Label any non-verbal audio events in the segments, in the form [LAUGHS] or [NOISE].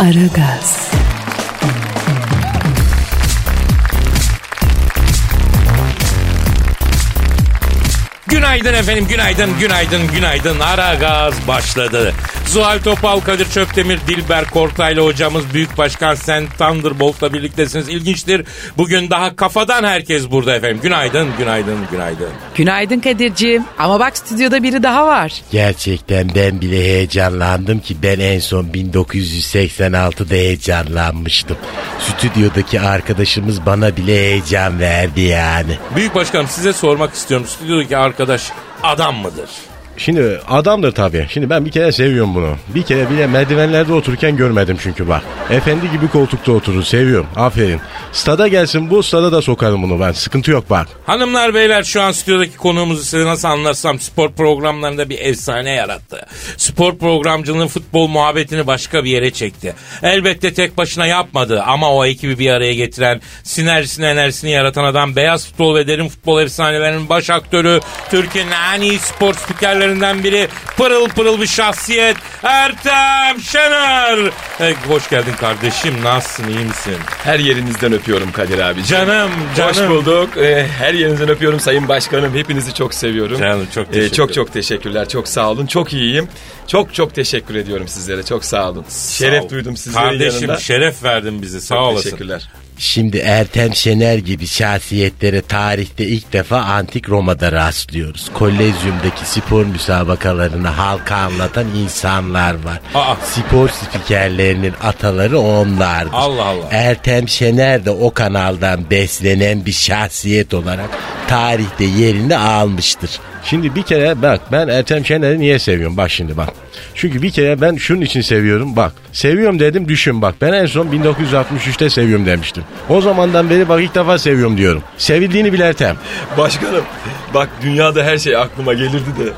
Aragaz, Günaydın efendim, günaydın, günaydın, günaydın. Ara gaz başladı. Zuhal Topal, Kadir Çöptemir, Dilber Kortaylı hocamız, Büyük Başkan Sen Thunderbolt'la birliktesiniz. İlginçtir. Bugün daha kafadan herkes burada efendim. Günaydın, günaydın, günaydın. Günaydın Kadir'ciğim. Ama bak stüdyoda biri daha var. Gerçekten ben bile heyecanlandım ki ben en son 1986'da heyecanlanmıştım. Stüdyodaki arkadaşımız bana bile heyecan verdi yani. Büyük Başkanım size sormak istiyorum. Stüdyodaki arkadaş adam mıdır? Şimdi adamdır tabii. Şimdi ben bir kere seviyorum bunu. Bir kere bile merdivenlerde otururken görmedim çünkü bak. Efendi gibi koltukta oturur. Seviyorum. Aferin. Stada gelsin bu stada da sokarım bunu ben. Sıkıntı yok bak. Hanımlar beyler şu an stüdyodaki konuğumuzu size nasıl anlatsam spor programlarında bir efsane yarattı. Spor programcılığının futbol muhabbetini başka bir yere çekti. Elbette tek başına yapmadı ama o ekibi bir araya getiren, sinerjisini enerjisini yaratan adam beyaz futbol ve derin futbol efsanelerinin baş aktörü, Türkiye'nin en iyi spor spikerlerinden biri, pırıl pırıl bir şahsiyet Ertem Şener. Hey, hoş geldin kardeşim nasılsın iyi misin? Her yerinizden öpüyorum Kadir abi. Canım canım. Hoş bulduk. Ee, her yerinizden öpüyorum Sayın Başkanım. Hepinizi çok seviyorum. Canım, çok Ee, teşekkür çok çok teşekkürler. Çok sağ olun. Çok iyiyim. Çok çok teşekkür ediyorum sizlere. Çok sağ olun. Şeref Sağ ol. duydum sizlerin Kardeşim yanında. şeref verdin bize sağ Çok olasın. teşekkürler. Şimdi Ertem Şener gibi şahsiyetlere tarihte ilk defa Antik Roma'da rastlıyoruz. Kolezyumdaki spor müsabakalarını halka anlatan insanlar var. Aa. Spor spikerlerinin ataları onlardır. Allah Allah. Ertem Şener de o kanaldan beslenen bir şahsiyet olarak tarihte yerini almıştır. Şimdi bir kere bak ben Ertem Şener'i niye seviyorum bak şimdi bak. Çünkü bir kere ben şunun için seviyorum bak. Seviyorum dedim düşün bak. Ben en son 1963'te seviyorum demiştim. O zamandan beri bak ilk defa seviyorum diyorum. Sevildiğini bil Ertem. Başkanım bak dünyada her şey aklıma gelirdi de.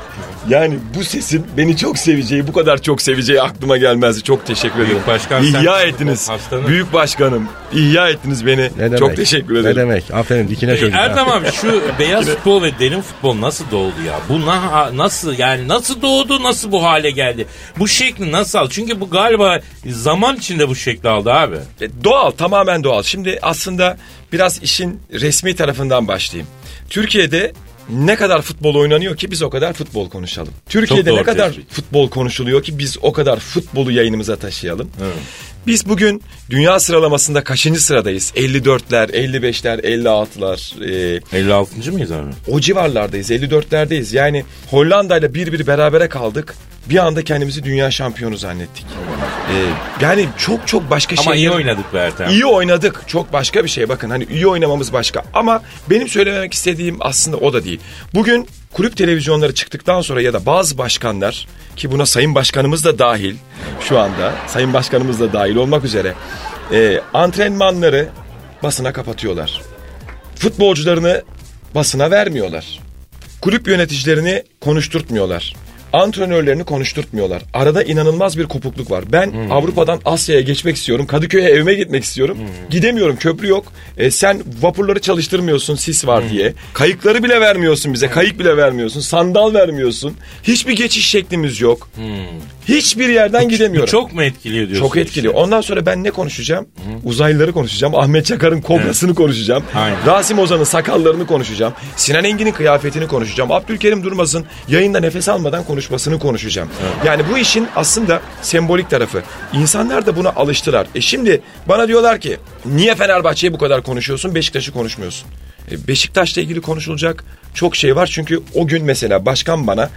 Yani bu sesin beni çok seveceği, bu kadar çok seveceği aklıma gelmezdi. Çok teşekkür ederim. başkan sen İhya futbol ettiniz. hastanı. Büyük başkanım. ihya ettiniz beni. Ne demek? Çok teşekkür Ne ederim. demek? Aferin dikine çocuk. Erdem abi şu [LAUGHS] beyaz futbol ve derin futbol nasıl doğdu ya? Bu na- nasıl yani nasıl doğdu nasıl bu hale geldi? Bu şekli nasıl aldı? Çünkü bu galiba zaman içinde bu şekli aldı abi. E, Doğal, tamamen doğal. Şimdi aslında biraz işin resmi tarafından başlayayım. Türkiye'de ne kadar futbol oynanıyor ki biz o kadar futbol konuşalım. Türkiye'de ne kadar tespit. futbol konuşuluyor ki biz o kadar futbolu yayınımıza taşıyalım. Biz bugün dünya sıralamasında kaçıncı sıradayız? 54'ler, 55'ler, 56'lar. e, 56. mıyız abi? o civarlardayız. 54'lerdeyiz. Yani Hollanda ile bir bir berabere kaldık. Bir anda kendimizi dünya şampiyonu zannettik. E, yani çok çok başka Ama iyi oynadık be Ertem. İyi oynadık. Çok başka bir şey. Bakın hani iyi oynamamız başka. Ama benim söylemek istediğim aslında o da değil. Bugün kulüp televizyonları çıktıktan sonra ya da bazı başkanlar ki buna sayın başkanımız da dahil şu anda sayın başkanımız da dahil olmak üzere e, antrenmanları basına kapatıyorlar. Futbolcularını basına vermiyorlar. Kulüp yöneticilerini konuşturtmuyorlar. Antrenörlerini konuşturtmuyorlar. Arada inanılmaz bir kopukluk var. Ben Avrupa'dan Asya'ya geçmek istiyorum. Kadıköy'e evime gitmek istiyorum. Gidemiyorum köprü yok. E, sen vapurları çalıştırmıyorsun sis var diye. Kayıkları bile vermiyorsun bize. Kayık bile vermiyorsun. Sandal vermiyorsun. Hiçbir geçiş şeklimiz yok. Hiçbir yerden gidemiyorum. çok mu etkiliyor diyorsun? Çok etkili. Ondan sonra ben ne konuşacağım? Uzaylıları konuşacağım. Ahmet Çakar'ın kobrasını konuşacağım. Aynen. Rasim Ozan'ın sakallarını konuşacağım. Sinan Engin'in kıyafetini konuşacağım. Abdülkerim Durmaz'ın yayında nefes almadan konuşmasını konuşacağım. Yani bu işin aslında sembolik tarafı. İnsanlar da buna alıştılar. E şimdi bana diyorlar ki niye Fenerbahçe'yi bu kadar konuşuyorsun Beşiktaş'ı konuşmuyorsun? E Beşiktaş'la ilgili konuşulacak çok şey var. Çünkü o gün mesela başkan bana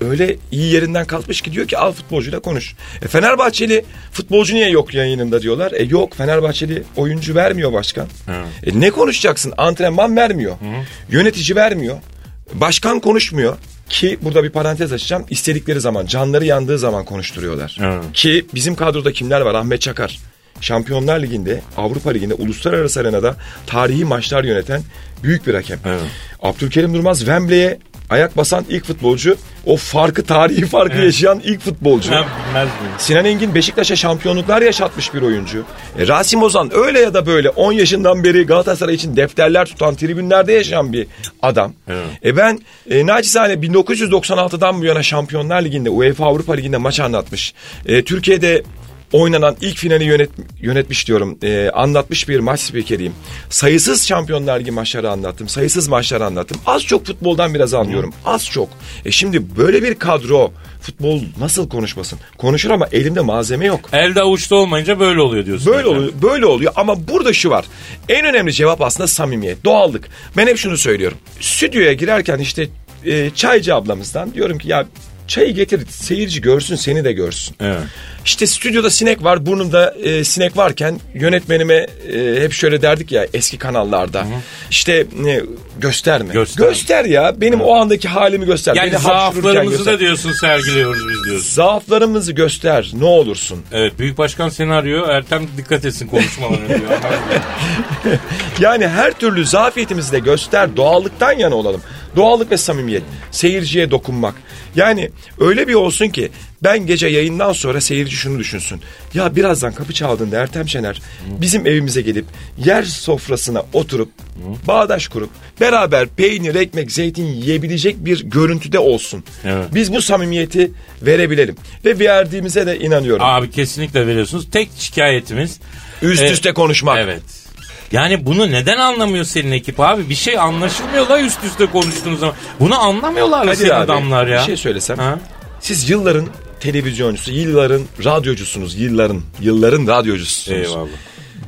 öyle iyi yerinden kalkmış ki diyor ki al futbolcuyla konuş. E Fenerbahçeli futbolcu niye yok yayınında diyorlar. E yok Fenerbahçeli oyuncu vermiyor başkan. E ne konuşacaksın? Antrenman vermiyor. Yönetici vermiyor. Başkan konuşmuyor. Ki burada bir parantez açacağım. İstedikleri zaman, canları yandığı zaman konuşturuyorlar. Evet. Ki bizim kadroda kimler var? Ahmet Çakar. Şampiyonlar Ligi'nde, Avrupa Ligi'nde, uluslararası arenada tarihi maçlar yöneten büyük bir hakem. Evet. Abdülkerim Durmaz Wembley'e ayak basan ilk futbolcu. O farkı, tarihi farkı yaşayan ilk futbolcu. Miyim? Sinan Engin Beşiktaş'a şampiyonluklar yaşatmış bir oyuncu. E, Rasim Ozan öyle ya da böyle 10 yaşından beri Galatasaray için defterler tutan tribünlerde yaşayan bir adam. Evet. E ben e, naçizane 1996'dan bu yana Şampiyonlar Ligi'nde UEFA Avrupa Ligi'nde maç anlatmış. E, Türkiye'de oynanan ilk finali yönet, yönetmiş diyorum. E, anlatmış bir maç spikeriyim. Sayısız Şampiyonlar Ligi maçları anlattım. Sayısız maçları anlattım. Az çok futboldan biraz anlıyorum. Az çok. E şimdi böyle bir kadro futbol nasıl konuşmasın? Konuşur ama elimde malzeme yok. Elde avuçta olmayınca böyle oluyor diyorsun. Böyle efendim. oluyor, böyle oluyor ama burada şu var. En önemli cevap aslında samimiyet, doğallık. Ben hep şunu söylüyorum. Stüdyoya girerken işte e, çaycı ablamızdan diyorum ki ya çayı getir seyirci görsün seni de görsün. Evet. İşte stüdyoda sinek var burnumda e, sinek varken yönetmenime e, hep şöyle derdik ya eski kanallarda. İşte e, gösterme. Göster. Göster ya benim o andaki halimi göster. Yani Beni zaaflarımızı da diyorsun sergiliyoruz biz diyorsun. Zaaflarımızı göster ne olursun. Evet Büyük Başkan seni arıyor. Ertem dikkat etsin konuşmalarına diyor. [LAUGHS] Yani her türlü zafiyetimizi de göster, doğallıktan yana olalım. Doğallık ve samimiyet, seyirciye dokunmak. Yani öyle bir olsun ki ben gece yayından sonra seyirci şunu düşünsün. Ya birazdan kapı çaldığında Ertem Şener bizim evimize gelip yer sofrasına oturup bağdaş kurup beraber peynir, ekmek, zeytin yiyebilecek bir görüntüde olsun. Evet. Biz bu samimiyeti verebilelim. Ve verdiğimize de inanıyorum. Abi kesinlikle veriyorsunuz. Tek şikayetimiz Üst e, üste konuşmak. Evet. Yani bunu neden anlamıyor senin ekip abi? Bir şey anlaşılmıyor da üst üste konuştuğunuz zaman. Bunu anlamıyorlar Kadir senin abi, adamlar ya. Bir şey söylesem. Ha? Siz yılların televizyoncusu, yılların radyocusunuz, yılların, yılların radyocusunuz. Eyvallah.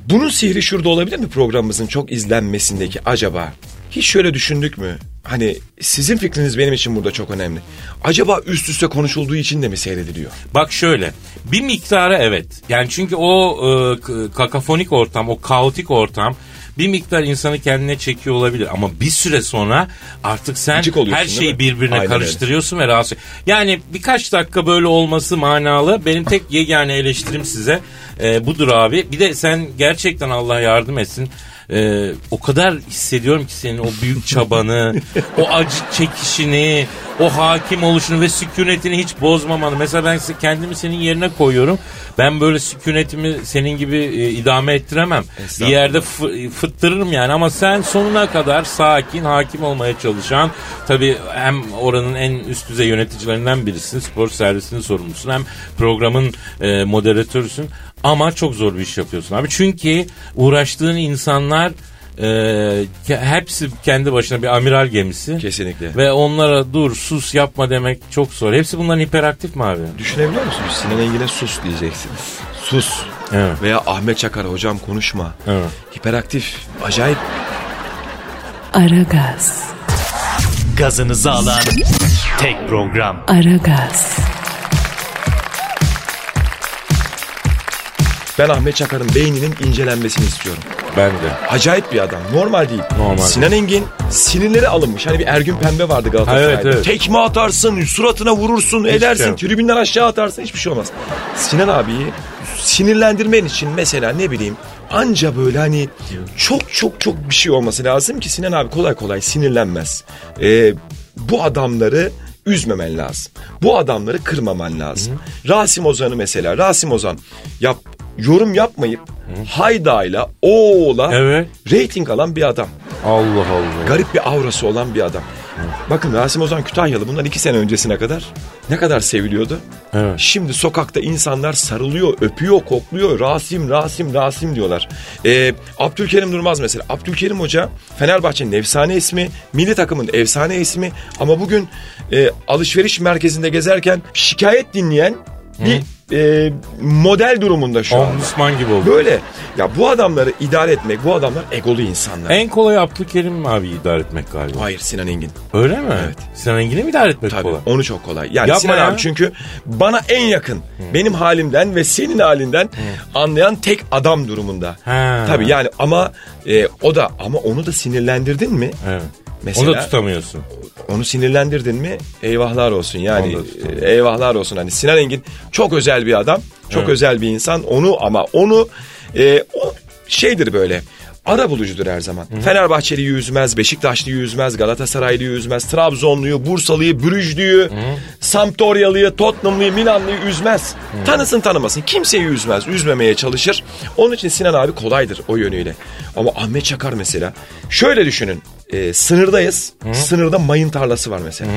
Bunun sihri şurada olabilir mi programımızın çok izlenmesindeki acaba? Hiç şöyle düşündük mü? Hani sizin fikriniz benim için burada çok önemli. Acaba üst üste konuşulduğu için de mi seyrediliyor? Bak şöyle bir miktarı evet. Yani çünkü o e, kakafonik ortam, o kaotik ortam bir miktar insanı kendine çekiyor olabilir. Ama bir süre sonra artık sen her şeyi birbirine Aynen öyle. karıştırıyorsun ve rahatsız. Yani birkaç dakika böyle olması manalı. Benim tek yegane eleştirim size e, budur abi. Bir de sen gerçekten Allah yardım etsin. E, o kadar hissediyorum ki senin o büyük çabanı, [LAUGHS] o acı çekişini, o hakim oluşunu ve sükunetini hiç bozmamanı. Mesela ben kendimi senin yerine koyuyorum. Ben böyle sükunetimi senin gibi e, idame ettiremem. Bir yerde fı- fıttırırım yani ama sen sonuna kadar sakin, hakim olmaya çalışan tabii hem oranın en üst düzey yöneticilerinden birisin. Spor servisinin sorumlusun. Hem programın e, moderatörüsün. Ama çok zor bir iş yapıyorsun abi. Çünkü uğraştığın insanlar e, hepsi kendi başına bir amiral gemisi. Kesinlikle. Ve onlara dur sus yapma demek çok zor. Hepsi bunların hiperaktif mi abi? Düşünebiliyor musunuz? Sinan Engin'e sus diyeceksiniz. Sus. Evet. Veya Ahmet Çakar hocam konuşma. Evet. Hiperaktif. Acayip. Aragaz, Gazınızı alan tek program. Aragaz, Ben Ahmet Çakar'ın beyninin incelenmesini istiyorum. Ben de. Acayip bir adam. Normal değil. Normal Sinan Engin sinirleri alınmış. Hani bir Ergün Pembe vardı Galatasaray'da. Evet, evet. Tekme atarsın, suratına vurursun, edersin, şey yok. tribünden aşağı atarsın hiçbir şey olmaz. Sinan abiyi sinirlendirmen için mesela ne bileyim anca böyle hani çok çok çok bir şey olması lazım ki Sinan abi kolay kolay sinirlenmez. Ee, bu adamları üzmemen lazım. Bu adamları kırmaman lazım. Rasim Ozan'ı mesela Rasim Ozan yap yorum yapmayıp haydayla oğla Evet. reyting alan bir adam. Allah Allah. Garip bir aurası olan bir adam. Bakın Rasim Ozan Kütahyalı bundan iki sene öncesine kadar ne kadar seviliyordu. Evet. Şimdi sokakta insanlar sarılıyor, öpüyor, kokluyor. Rasim, Rasim, Rasim diyorlar. Ee, Abdülkerim Durmaz mesela. Abdülkerim Hoca Fenerbahçe'nin efsane ismi, milli takımın efsane ismi. Ama bugün e, alışveriş merkezinde gezerken şikayet dinleyen bir e, model durumunda şu an. Ombudsman gibi oldu. Böyle. Ya bu adamları idare etmek, bu adamlar egolu insanlar. En kolay Abdülkerim abi idare etmek galiba. Hayır Sinan Engin. Öyle mi? Evet. Sinan Engin'i mi idare etmek Tabii kolay? onu çok kolay. Yani Yapma Sinan ya. abi çünkü bana en yakın benim halimden ve senin halinden anlayan tek adam durumunda. Ha. Tabii yani ama e, o da ama onu da sinirlendirdin mi? Evet. Mesela Onu da tutamıyorsun. Onu sinirlendirdin mi? Eyvahlar olsun. Yani e, eyvahlar olsun. Hani Sinan Engin çok özel bir adam çok özel bir insan. Onu ama onu e, o şeydir böyle ara bulucudur her zaman. Fenerbahçeli'yi üzmez, Beşiktaşlı'yı üzmez, Galatasaraylı'yı üzmez, Trabzonlu'yu, Bursalı'yı, Brüjlü'yü, Sampdoryalı'yı, Tottenham'lıyı, Milanlı'yı üzmez. Tanısın tanımasın kimseyi üzmez, üzmemeye çalışır. Onun için Sinan abi kolaydır o yönüyle. Ama Ahmet Çakar mesela şöyle düşünün e, sınırdayız. Sınırda mayın tarlası var mesela.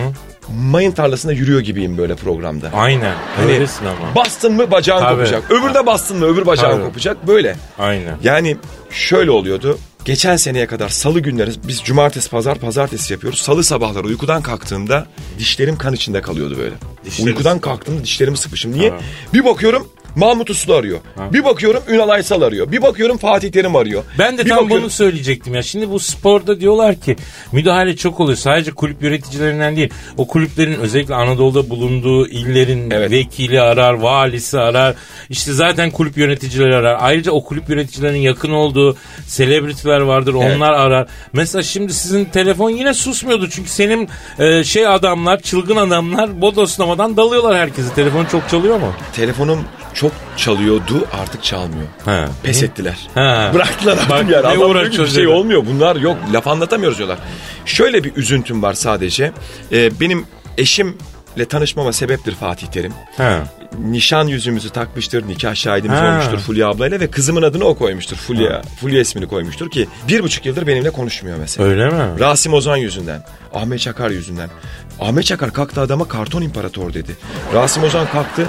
Mayın tarlasında yürüyor gibiyim böyle programda. Aynen. Hani Öylesin ama. bastın mı bacağın Tabii. kopacak. Öbürü de bastın mı öbür bacağın Tabii. kopacak. Böyle. Aynen. Yani şöyle oluyordu. Geçen seneye kadar salı günleri biz cumartesi pazar pazartesi yapıyoruz. Salı sabahları uykudan kalktığımda dişlerim kan içinde kalıyordu böyle. Dişlerin uykudan sıkı. kalktığımda dişlerimi sıkmışım. Niye? Bir bakıyorum Mahmut Uslu arıyor. Bir bakıyorum Ünal Aysal arıyor. Bir bakıyorum Fatih Terim arıyor. Ben de bir tam bakıyorum- bunu söyleyecektim ya. Şimdi bu sporda diyorlar ki müdahale çok oluyor. Sadece kulüp yöneticilerinden değil. O kulüplerin özellikle Anadolu'da bulunduğu illerin Evet. vekili arar, valisi arar. İşte zaten kulüp yöneticileri arar. Ayrıca o kulüp yöneticilerinin yakın olduğu selebritiler vardır. Evet. Onlar arar. Mesela şimdi sizin telefon yine susmuyordu. Çünkü senin e, şey adamlar, çılgın adamlar bodoslamadan dalıyorlar herkesi. Telefon çok çalıyor mu? Telefonum çok çalıyordu artık çalmıyor. He. Pes ettiler. He. Bıraktılar artık Bak, yani. ne Adam diyor ki uğraşıyoruz bir şey olmuyor. Bunlar yok. Laf anlatamıyoruz diyorlar. Şöyle bir üzüntüm var sadece. Ee, benim eşimle tanışmama sebeptir Fatih Terim. He. Nişan yüzümüzü takmıştır, nikah şahidimiz Ha. olmuştur Fulya ablayla ve kızımın adını o koymuştur. Fulya, Fulya ismini koymuştur ki bir buçuk yıldır benimle konuşmuyor mesela. Öyle mi? Rasim Ozan yüzünden, Ahmet Çakar yüzünden. Ahmet Çakar kalktı adama karton imparator dedi. Rasim Ozan kalktı.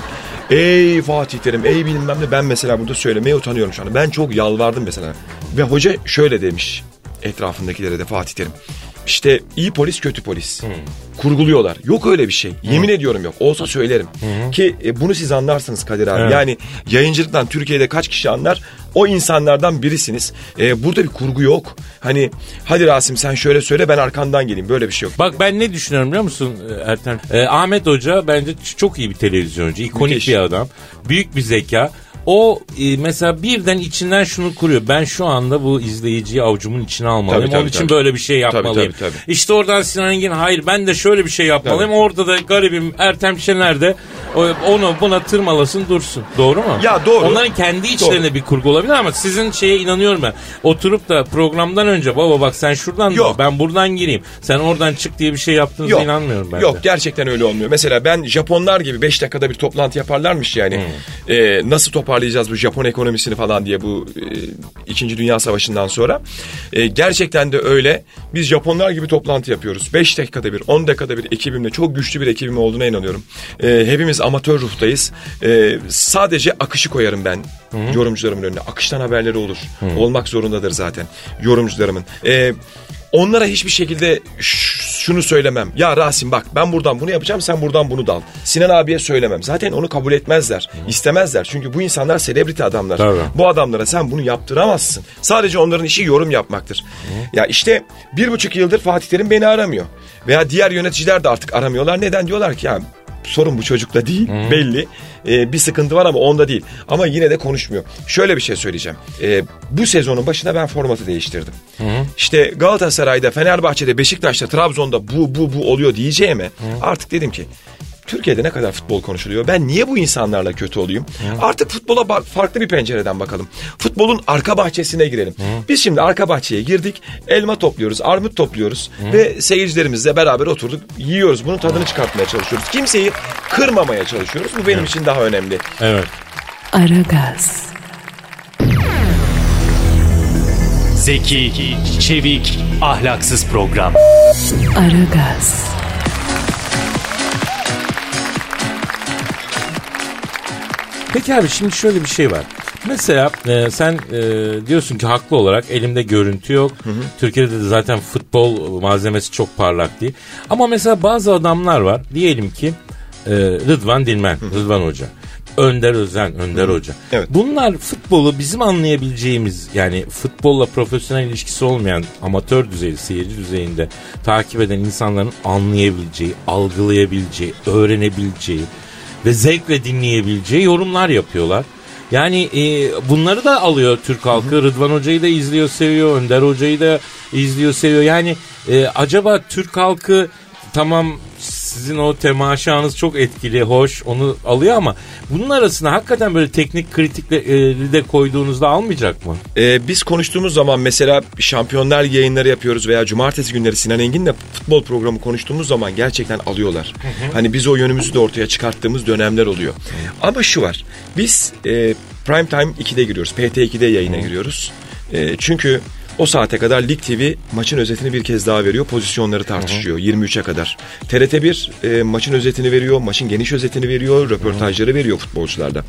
Ey Fatih Terim, ey bilmem ne ben mesela burada söylemeye utanıyorum şu anda. Ben çok yalvardım mesela. Ve hoca şöyle demiş etrafındakilere de Fatih Terim. İşte iyi polis kötü polis. Kurguluyorlar. Yok öyle bir şey. Yemin ediyorum yok. Olsa söylerim. Ki e, bunu siz anlarsınız Kadir abi. Evet. Yani yayıncılıktan Türkiye'de kaç kişi anlar? O insanlardan birisiniz. E, burada bir kurgu yok. Hani hadi Rasim sen şöyle söyle ben arkandan geleyim. Böyle bir şey yok. Bak ben ne düşünüyorum biliyor musun e, Ertem? E, Ahmet Hoca bence çok iyi bir televizyoncu. ikonik Müthiş. bir adam. Büyük bir zeka. O e, mesela birden içinden şunu kuruyor. Ben şu anda bu izleyiciyi avucumun içine almalıyım. Tabii, tabii, Onun için tabii. böyle bir şey yapmalıyım. tabii, tabii. İşte oradan Sinan Engin hayır ben de şöyle bir şey yapmalıyım. Orada da garibim Ertem Şener de onu buna tırmalasın dursun. Doğru mu? Ya doğru. Onların kendi içlerinde bir kurgu olabilir ama sizin şeye inanıyorum ben. Oturup da programdan önce baba bak sen şuradan Yok. dur, ben buradan gireyim. Sen oradan çık diye bir şey yaptığınıza inanmıyorum ben Yok de. gerçekten öyle olmuyor. Mesela ben Japonlar gibi 5 dakikada bir toplantı yaparlarmış yani. Hmm. Ee, nasıl toparlayacağız bu Japon ekonomisini falan diye bu e, 2. Dünya Savaşı'ndan sonra. Ee, gerçekten de öyle. Biz Japonlar gibi toplantı yapıyoruz. 5 dakikada bir, 10 dakikada bir ekibimle çok güçlü bir ekibim olduğuna inanıyorum. Ee, hepimiz amatör ruhtayız. Ee, sadece akışı koyarım ben yorumcularımın önüne. Akıştan haberleri olur. Olmak zorundadır zaten yorumcularımın. Ee, Onlara hiçbir şekilde şunu söylemem. Ya Rasim bak ben buradan bunu yapacağım sen buradan bunu dal. Sinan abiye söylemem. Zaten onu kabul etmezler. istemezler. Çünkü bu insanlar selebriti adamlar. Tabii. Bu adamlara sen bunu yaptıramazsın. Sadece onların işi yorum yapmaktır. Ya işte bir buçuk yıldır Fatih Terim beni aramıyor. Veya diğer yöneticiler de artık aramıyorlar. Neden diyorlar ki ya sorun bu çocukta değil belli. Ee, bir sıkıntı var ama onda değil. Ama yine de konuşmuyor. Şöyle bir şey söyleyeceğim. Ee, bu sezonun başında ben formatı değiştirdim. İşte Galatasaray'da, Fenerbahçe'de, Beşiktaş'ta, Trabzon'da bu bu bu oluyor diyeceğime artık dedim ki Türkiye'de ne kadar futbol konuşuluyor? Ben niye bu insanlarla kötü olayım? Artık futbola bak- farklı bir pencereden bakalım. Futbolun arka bahçesine girelim. Biz şimdi arka bahçeye girdik. Elma topluyoruz, armut topluyoruz ve seyircilerimizle beraber oturduk, yiyoruz. Bunun tadını çıkartmaya çalışıyoruz. Kimseyi kırmamaya çalışıyoruz. Bu benim için daha önemli. Evet. Aragaz, Zeki, çevik, ahlaksız program. Aragaz, Peki abi şimdi şöyle bir şey var. Mesela e, sen e, diyorsun ki haklı olarak elimde görüntü yok. Türkiye'de de zaten futbol malzemesi çok parlak değil. Ama mesela bazı adamlar var. Diyelim ki e, Rıdvan Dilmen, Rıdvan Hoca. Önder Özen, Önder Hoca. Evet. Bunlar futbolu bizim anlayabileceğimiz yani futbolla profesyonel ilişkisi olmayan amatör düzeyde, seyirci düzeyinde takip eden insanların anlayabileceği, algılayabileceği, öğrenebileceği ve zevkle dinleyebileceği yorumlar yapıyorlar. Yani e, bunları da alıyor Türk halkı. Rıdvan Hoca'yı da izliyor, seviyor. Önder Hoca'yı da izliyor, seviyor. Yani e, acaba Türk halkı tamam sizin o temaşanız çok etkili, hoş onu alıyor ama bunun arasına hakikaten böyle teknik kritikleri de koyduğunuzda almayacak mı? Ee, biz konuştuğumuz zaman mesela Şampiyonlar yayınları yapıyoruz veya cumartesi günleri Sinan Engin'le futbol programı konuştuğumuz zaman gerçekten alıyorlar. Hani biz o yönümüzü de ortaya çıkarttığımız dönemler oluyor. Ama şu var. Biz e, Prime Time 2'de giriyoruz. PT2'de yayına giriyoruz. E, çünkü o saate kadar Lig TV maçın özetini bir kez daha veriyor. Pozisyonları tartışıyor 23'e kadar. TRT1 e, maçın özetini veriyor. Maçın geniş özetini veriyor. Röportajları veriyor futbolcularda.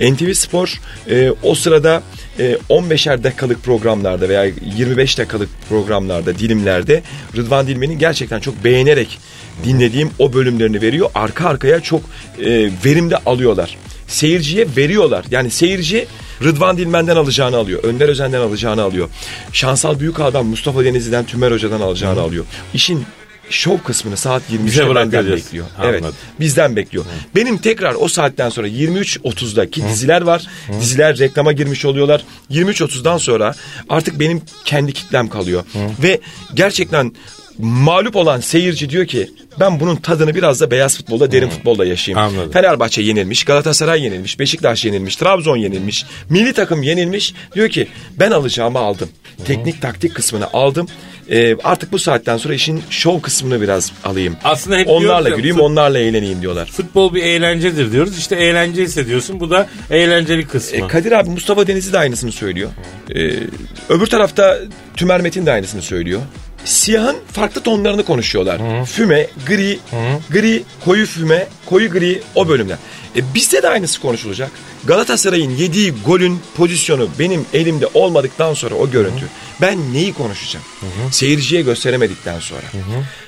NTV Spor e, o sırada e, 15'er dakikalık programlarda veya 25 dakikalık programlarda, dilimlerde Rıdvan Dilmen'in gerçekten çok beğenerek dinlediğim o bölümlerini veriyor. Arka arkaya çok e, verimli alıyorlar. Seyirciye veriyorlar. Yani seyirci Rıdvan Dilmen'den alacağını alıyor. Önder Özen'den alacağını alıyor. Şansal Büyük Adam Mustafa Denizli'den Tümer Hoca'dan alacağını alıyor. İşin şov kısmını saat Bize 23'te benden bekliyor. Anladım. Evet. Bizden bekliyor. Benim tekrar o saatten sonra 23.30'daki diziler var. Diziler reklama girmiş oluyorlar. 23.30'dan sonra artık benim kendi kitlem kalıyor. Ve gerçekten mağlup olan seyirci diyor ki ben bunun tadını biraz da beyaz futbolda, derin futbolda yaşayayım. Anladım. Fenerbahçe yenilmiş, Galatasaray yenilmiş, Beşiktaş yenilmiş, Trabzon yenilmiş, milli takım yenilmiş. Diyor ki ben alacağımı aldım. Teknik taktik kısmını aldım. Ee, artık bu saatten sonra işin şov kısmını biraz alayım. Aslında hep onlarla güleyim, onlarla eğleneyim diyorlar. Futbol bir eğlencedir diyoruz. İşte eğlence hissediyorsun. Bu da eğlenceli kısmı. E, Kadir abi Mustafa Denizli de aynısını söylüyor. E, öbür tarafta Tümer Metin de aynısını söylüyor. Siyahın farklı tonlarını konuşuyorlar. Füme, gri, gri, koyu füme, koyu gri o bölümler. E, bizde de aynısı konuşulacak. Galatasaray'ın yediği golün pozisyonu benim elimde olmadıktan sonra o görüntü. Ben neyi konuşacağım? Seyirciye gösteremedikten sonra.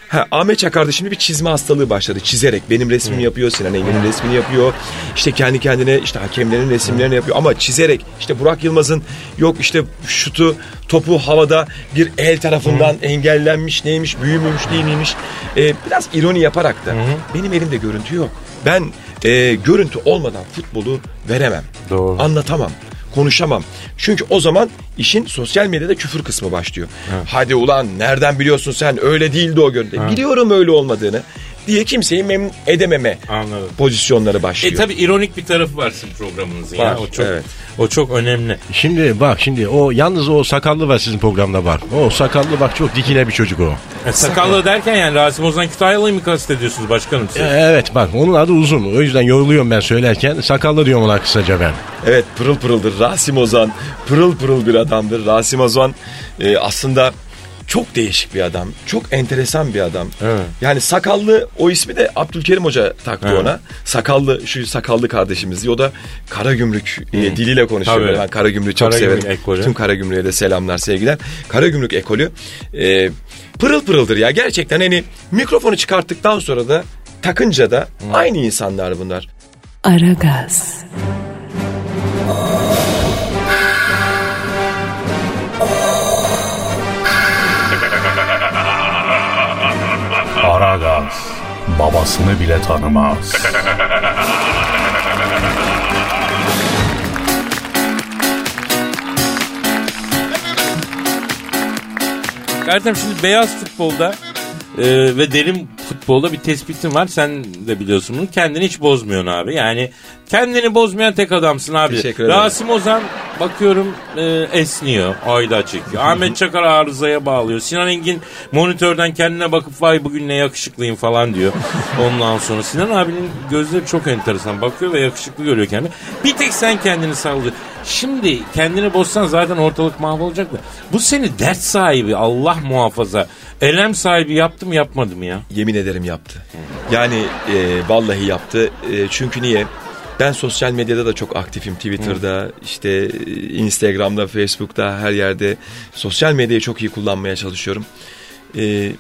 Ha, Ahmet Çakar'da şimdi bir çizme hastalığı başladı. Çizerek benim resmimi yapıyor, Sinan Engin'in resmini yapıyor. İşte kendi kendine işte hakemlerin resimlerini yapıyor. Ama çizerek işte Burak Yılmaz'ın yok işte şutu topu havada bir el tarafından engellenmiş neymiş büyümüş değil miymiş. Ee, biraz ironi yaparak da benim elimde görüntü yok. Ben e, görüntü olmadan futbolu veremem. Doğru. Anlatamam. Konuşamam. Çünkü o zaman işin sosyal medyada küfür kısmı başlıyor. Hadi ulan nereden biliyorsun sen öyle değildi o görüntü. Biliyorum öyle olmadığını diye kimseyi memnun edememe Anladım. pozisyonları başlıyor. E tabi ironik bir tarafı var sizin programınızın Var, ya. O çok, evet. o çok önemli. Şimdi bak şimdi o yalnız o sakallı var sizin programda bak. O sakallı bak çok dikine bir çocuk o. E, sakallı derken yani Rasim Ozan Kütahyalı'yı mı kastediyorsunuz başkanım siz? E, Evet bak onun adı uzun. O yüzden yoruluyorum ben söylerken. Sakallı diyorum ona kısaca ben. Evet pırıl pırıldır Rasim Ozan. Pırıl pırıl bir adamdır. Rasim Ozan e, aslında çok değişik bir adam. Çok enteresan bir adam. Evet. Yani sakallı o ismi de Abdülkerim Hoca taktı Evet. ona. Sakallı şu sakallı kardeşimiz. O da Karagümrük e, diliyle konuşuyor. Tabii. Ben Karagümrük'ü çok Karagümrük severim. ekolü. Tüm Karagümrük'e de selamlar sevgiler. Karagümrük ekolü e, pırıl pırıldır ya. Gerçekten hani mikrofonu çıkarttıktan sonra da takınca da aynı insanlar bunlar. Aragaz, Aragaz babasını bile tanımaz. Ertem şimdi beyaz futbolda e, ve derin futbolda bir tespitim var. Sen de biliyorsun bunu. Kendini hiç bozmuyorsun abi. Yani kendini bozmayan tek adamsın abi. Teşekkür ederim. Rasim Ozan bakıyorum e, esniyor. Ayda çekiyor. Ahmet Çakar arızaya bağlıyor. Sinan Engin monitörden kendine bakıp vay bugün ne yakışıklıyım falan diyor. Ondan sonra Sinan abinin gözleri çok enteresan. Bakıyor ve yakışıklı görüyor kendini. Bir tek sen kendini sallıyor. Şimdi kendini bozsan zaten ortalık mahvolacak da. Bu seni dert sahibi Allah muhafaza. Elem sahibi yaptı mı yapmadı mı ya? Yemin ederim yaptı. Yani e, vallahi yaptı. E, çünkü niye? Ben sosyal medyada da çok aktifim. Twitter'da, işte e, Instagram'da, Facebook'ta her yerde sosyal medyayı çok iyi kullanmaya çalışıyorum. E,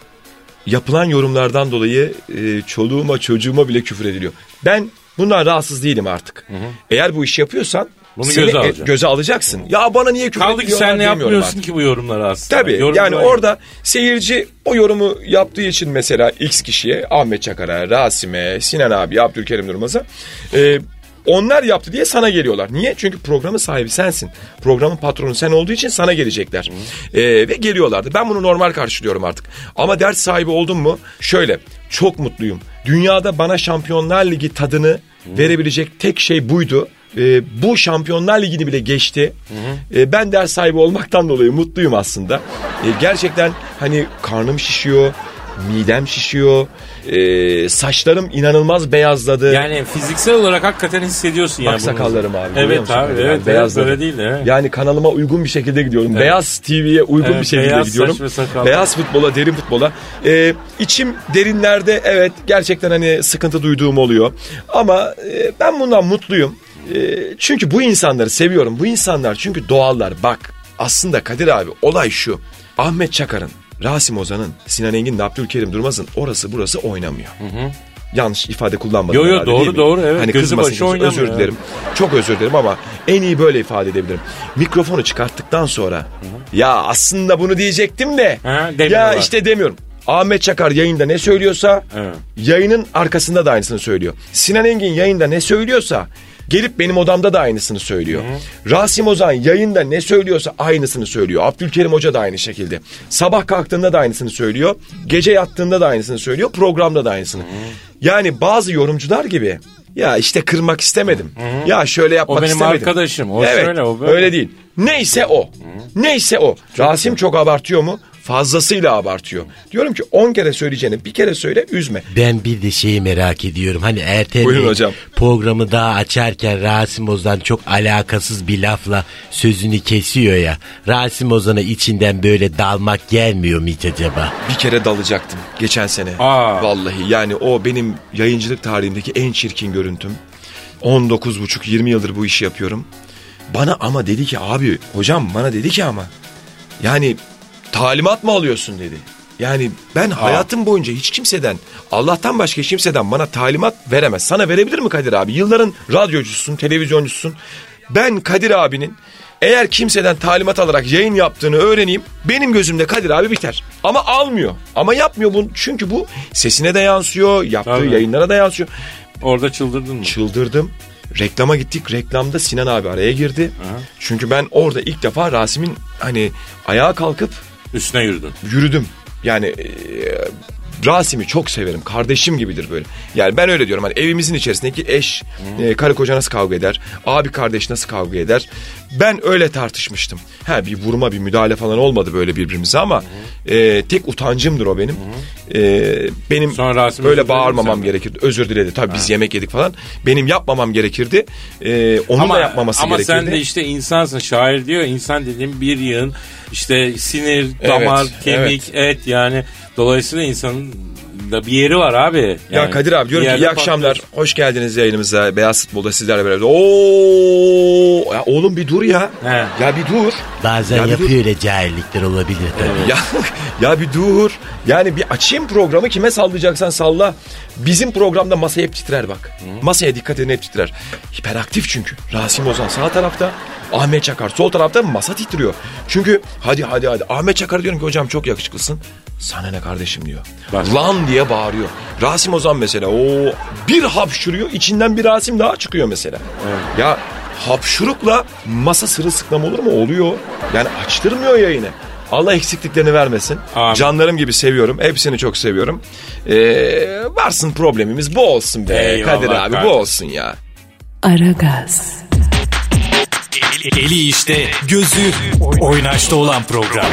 yapılan yorumlardan dolayı e, çoluğuma çocuğuma bile küfür ediliyor. Ben bundan rahatsız değilim artık. Eğer bu işi yapıyorsan Bunu göze e, alacaksın. göze alacaksın. Ya bana niye küfür Kaldı ki sen ne yapmıyorsun artık. ki bu yorumları aslında. Tabii Yorumcular yani orada seyirci o yorumu yaptığı için mesela X kişiye Ahmet Çakar'a, Rasim'e, Sinan abi, Abdülkerim Durmaz'a e, onlar yaptı diye sana geliyorlar. Niye? Çünkü programın sahibi sensin. Programın patronu sen olduğu için sana gelecekler. E, ve geliyorlardı. Ben bunu normal karşılıyorum artık. Ama dert sahibi oldum mu? Şöyle çok mutluyum. Dünyada bana Şampiyonlar Ligi tadını verebilecek tek şey buydu. Ee, bu Şampiyonlar Ligi'ni bile geçti. Ee, ben ders sahibi olmaktan dolayı mutluyum aslında. Ee, gerçekten hani karnım şişiyor, midem şişiyor, ee, saçlarım inanılmaz beyazladı. Yani fiziksel olarak hakikaten hissediyorsun yani. Bak sakallarım abi. Evet abi Yani evet, evet beyazladı. böyle değil de. Evet. Yani kanalıma uygun bir şekilde gidiyorum. Beyaz TV'ye uygun Evet, bir şekilde beyaz gidiyorum. saç ve sakal. Beyaz futbola, derin futbola. Ee, içim derinlerde evet gerçekten hani sıkıntı duyduğum oluyor. Ama e, ben bundan mutluyum. E, çünkü bu insanları seviyorum. Bu insanlar çünkü doğallar. Bak aslında Kadir abi olay şu. Ahmet Çakar'ın, Rasim Ozan'ın, Sinan Engin'in, Abdülkerim Durmaz'ın orası burası oynamıyor. Yanlış ifade kullanmadım. Yo, yo, herhalde, doğru, doğru, evet. Hani kızmasın başı oynamıyor, Özür dilerim. Çok özür dilerim ama en iyi böyle ifade edebilirim. Mikrofonu çıkarttıktan sonra ya aslında bunu diyecektim de Ha, ya işte demiyorum. Ahmet Çakar yayında ne söylüyorsa Evet. yayının arkasında da aynısını söylüyor. Sinan Engin yayında ne söylüyorsa gelip benim odamda da aynısını söylüyor. Rasim Ozan yayında ne söylüyorsa aynısını söylüyor. Abdülkerim Hoca da aynı şekilde. Sabah kalktığında da aynısını söylüyor. Gece yattığında da aynısını söylüyor. Programda da aynısını. Yani bazı yorumcular gibi ya işte kırmak istemedim. Ya şöyle yapmak O benim istemedim. arkadaşım, o evet, şöyle, o böyle. Öyle değil. Neyse o. Neyse o. Rasim çok abartıyor mu? Fazlasıyla abartıyor. Diyorum ki 10 kere söyleyeceğini bir kere söyle üzme. Ben bir de şeyi merak ediyorum. Hani Ertem Buyurun Bey hocam. programı daha açarken Rasim Ozan çok alakasız bir lafla sözünü kesiyor ya. Rasim Ozan'a içinden böyle dalmak gelmiyor mu hiç acaba? Bir kere dalacaktım geçen sene. Aa. Vallahi yani o benim yayıncılık tarihimdeki en çirkin görüntüm. 19,5-20 yıldır bu işi yapıyorum. Bana ama dedi ki abi hocam bana dedi ki ama yani talimat mı alıyorsun dedi. Yani ben hayatım boyunca hiç kimseden Allah'tan başka hiç kimseden bana talimat veremez. Sana verebilir mi Kadir abi? Yılların radyocusun, televizyoncusun. Ben Kadir abinin eğer kimseden talimat alarak yayın yaptığını öğreneyim benim gözümde Kadir abi biter. Ama almıyor. Ama yapmıyor bunu çünkü bu sesine de yansıyor, yaptığı Tabii. yayınlara da yansıyor. Orada çıldırdın mı? Çıldırdım. Reklama gittik. Reklamda Sinan abi araya girdi. Çünkü ben orada ilk defa Rasim'in hani ayağa kalkıp Üstüne yürüdün. yürüdüm. Yani e, Rasim'i çok severim. Kardeşim gibidir böyle. Yani ben öyle diyorum. Hani evimizin içerisindeki eş, e, karı koca nasıl kavga eder? Abi kardeş nasıl kavga eder? Ben öyle tartışmıştım. Ha bir vurma bir müdahale falan olmadı böyle birbirimize ama e, tek utancımdır o benim. E, benim Sonra Rasim özür öyle diledin bağırmamam gerekirdi. Özür diledi. Tabii biz yemek yedik falan. Benim yapmamam gerekirdi. E, onun da yapmaması ama gerekirdi. sen de işte insansın şair diyor insan dediğin bir yığın işte sinir, damar, kemik, et yani dolayısıyla insanın da bir yeri var abi. Ya Yani Kadir abi diyorum ki iyi akşamlar. patlıyorsun. Hoş geldiniz yayınımıza. Beyaz Futbol'da sizlerle beraber. Oo! Ya oğlum bir dur ya. He. Ya bir dur. Bazen Ya yapıyor dur. öyle cahillikler olabilir tabii. Ya [LAUGHS] ya bir dur. Yani bir açayım programı kime sallayacaksan salla. Bizim programda masa hep titrer bak. Masaya dikkat edin hep titrer. Hiperaktif çünkü. Rasim Ozan sağ tarafta. Ahmet Çakar sol tarafta masa titriyor. Çünkü hadi hadi hadi. Ahmet Çakar diyorum ki hocam çok yakışıklısın. Sana ne kardeşim diyor. Bak. Lan diye bağırıyor. Rasim Ozan mesela o bir hapşuruyor içinden bir Rasim daha çıkıyor mesela. Ya hapşurukla masa sırılsıklam olur mu? Oluyor. Yani açtırmıyor yayını. Allah eksikliklerini vermesin. Amin. Canlarım gibi seviyorum. Hepsini çok seviyorum. Ee, varsın problemimiz bu olsun be. Eyvallah Kadir abi bu kardeşim. olsun ya. Aragaz, Eli işte, gözü oynaşta olan program.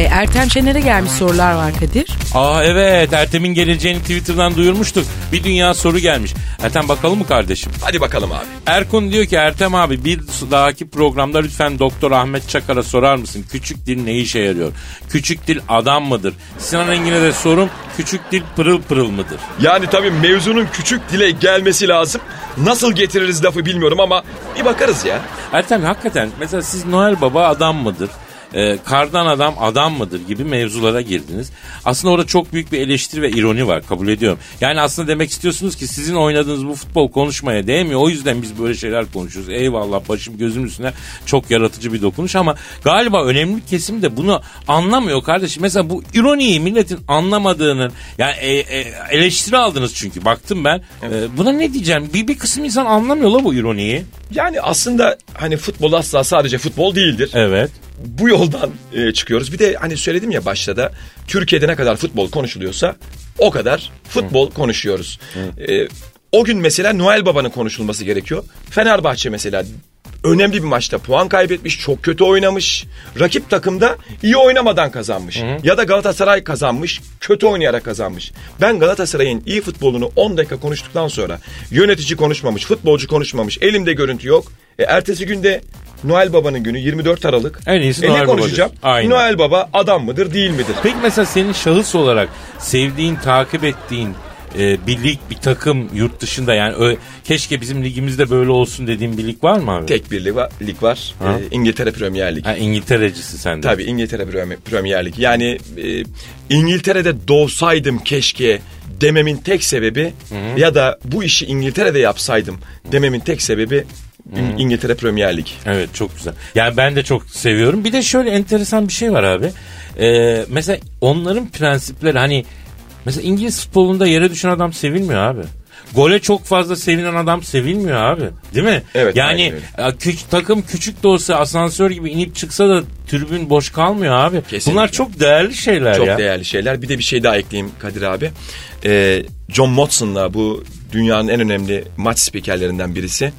E, Ertem Şener'e gelmiş sorular var Kadir. Aa evet Ertem'in geleceğini Twitter'dan duyurmuştuk. Bir dünya soru gelmiş. Ertem bakalım mı kardeşim? Hadi bakalım abi. Erkun diyor ki Ertem abi bir dahaki programda lütfen Doktor Ahmet Çakar'a sorar mısın? Küçük dil ne işe yarıyor? Küçük dil adam mıdır? Sinan Engin'e de sorum küçük dil pırıl pırıl mıdır? Yani tabii mevzunun küçük dile gelmesi lazım. Nasıl getiririz lafı bilmiyorum ama bir bakarız ya. Ertem hakikaten mesela siz Noel Baba adam mıdır? E, kardan adam adam mıdır gibi mevzulara girdiniz. Aslında orada çok büyük bir eleştiri ve ironi var kabul ediyorum. Yani aslında demek istiyorsunuz ki sizin oynadığınız bu futbol konuşmaya değmiyor. O yüzden biz böyle şeyler konuşuyoruz. Eyvallah başım gözüm üstüne çok yaratıcı bir dokunuş ama galiba önemli bir kesim de bunu anlamıyor kardeşim. Mesela bu ironiyi milletin anlamadığının yani e, e, eleştiri aldınız çünkü baktım ben. E, buna ne diyeceğim? Bir, bir kısım insan anlamıyor la bu ironiyi. Yani aslında hani futbol asla sadece futbol değildir. Evet. Bu yoldan e, çıkıyoruz. Bir de hani söyledim ya başta da Türkiye'de ne kadar futbol konuşuluyorsa o kadar futbol konuşuyoruz. E, o gün mesela Noel Baba'nın konuşulması gerekiyor. Fenerbahçe mesela önemli bir maçta puan kaybetmiş, çok kötü oynamış. Rakip takımda iyi oynamadan kazanmış. Ya da Galatasaray kazanmış, kötü oynayarak kazanmış. Ben Galatasaray'ın iyi futbolunu 10 dakika konuştuktan sonra yönetici konuşmamış, futbolcu konuşmamış, elimde görüntü yok. E, ertesi günde Noel Baba'nın günü 24 Aralık. En iyisi e, Noel ne konuşacağım? Aynen. Noel Baba adam mıdır değil midir? Peki mesela senin şahıs olarak sevdiğin, takip ettiğin e, bir lig, bir takım yurt dışında yani ö- keşke bizim ligimizde böyle olsun dediğin bir lig var mı abi? Tek bir lig var. Lig var. Ha. E, İngiltere Premier Lig. Ha, İngilterecisi sen de. Tabii İngiltere Premier, Premier Lig. Yani e, İngiltere'de doğsaydım keşke dememin tek sebebi ya da bu işi İngiltere'de yapsaydım dememin tek sebebi İng- İngiltere Premier Lig. Evet çok güzel. Yani ben de çok seviyorum. Bir de şöyle enteresan bir şey var abi. Ee, mesela onların prensipleri hani mesela İngiliz futbolunda yere düşen adam sevilmiyor abi. Gole çok fazla sevinen adam sevilmiyor abi. Değil mi? Evet, Yani küç- takım küçük de olsa asansör gibi inip çıksa da tribün boş kalmıyor abi. Kesinlikle. Bunlar çok değerli şeyler Çok ya. değerli şeyler. Bir de bir şey daha ekleyeyim Kadir abi. Ee, John Watson'la bu dünyanın en önemli maç spikerlerinden birisi.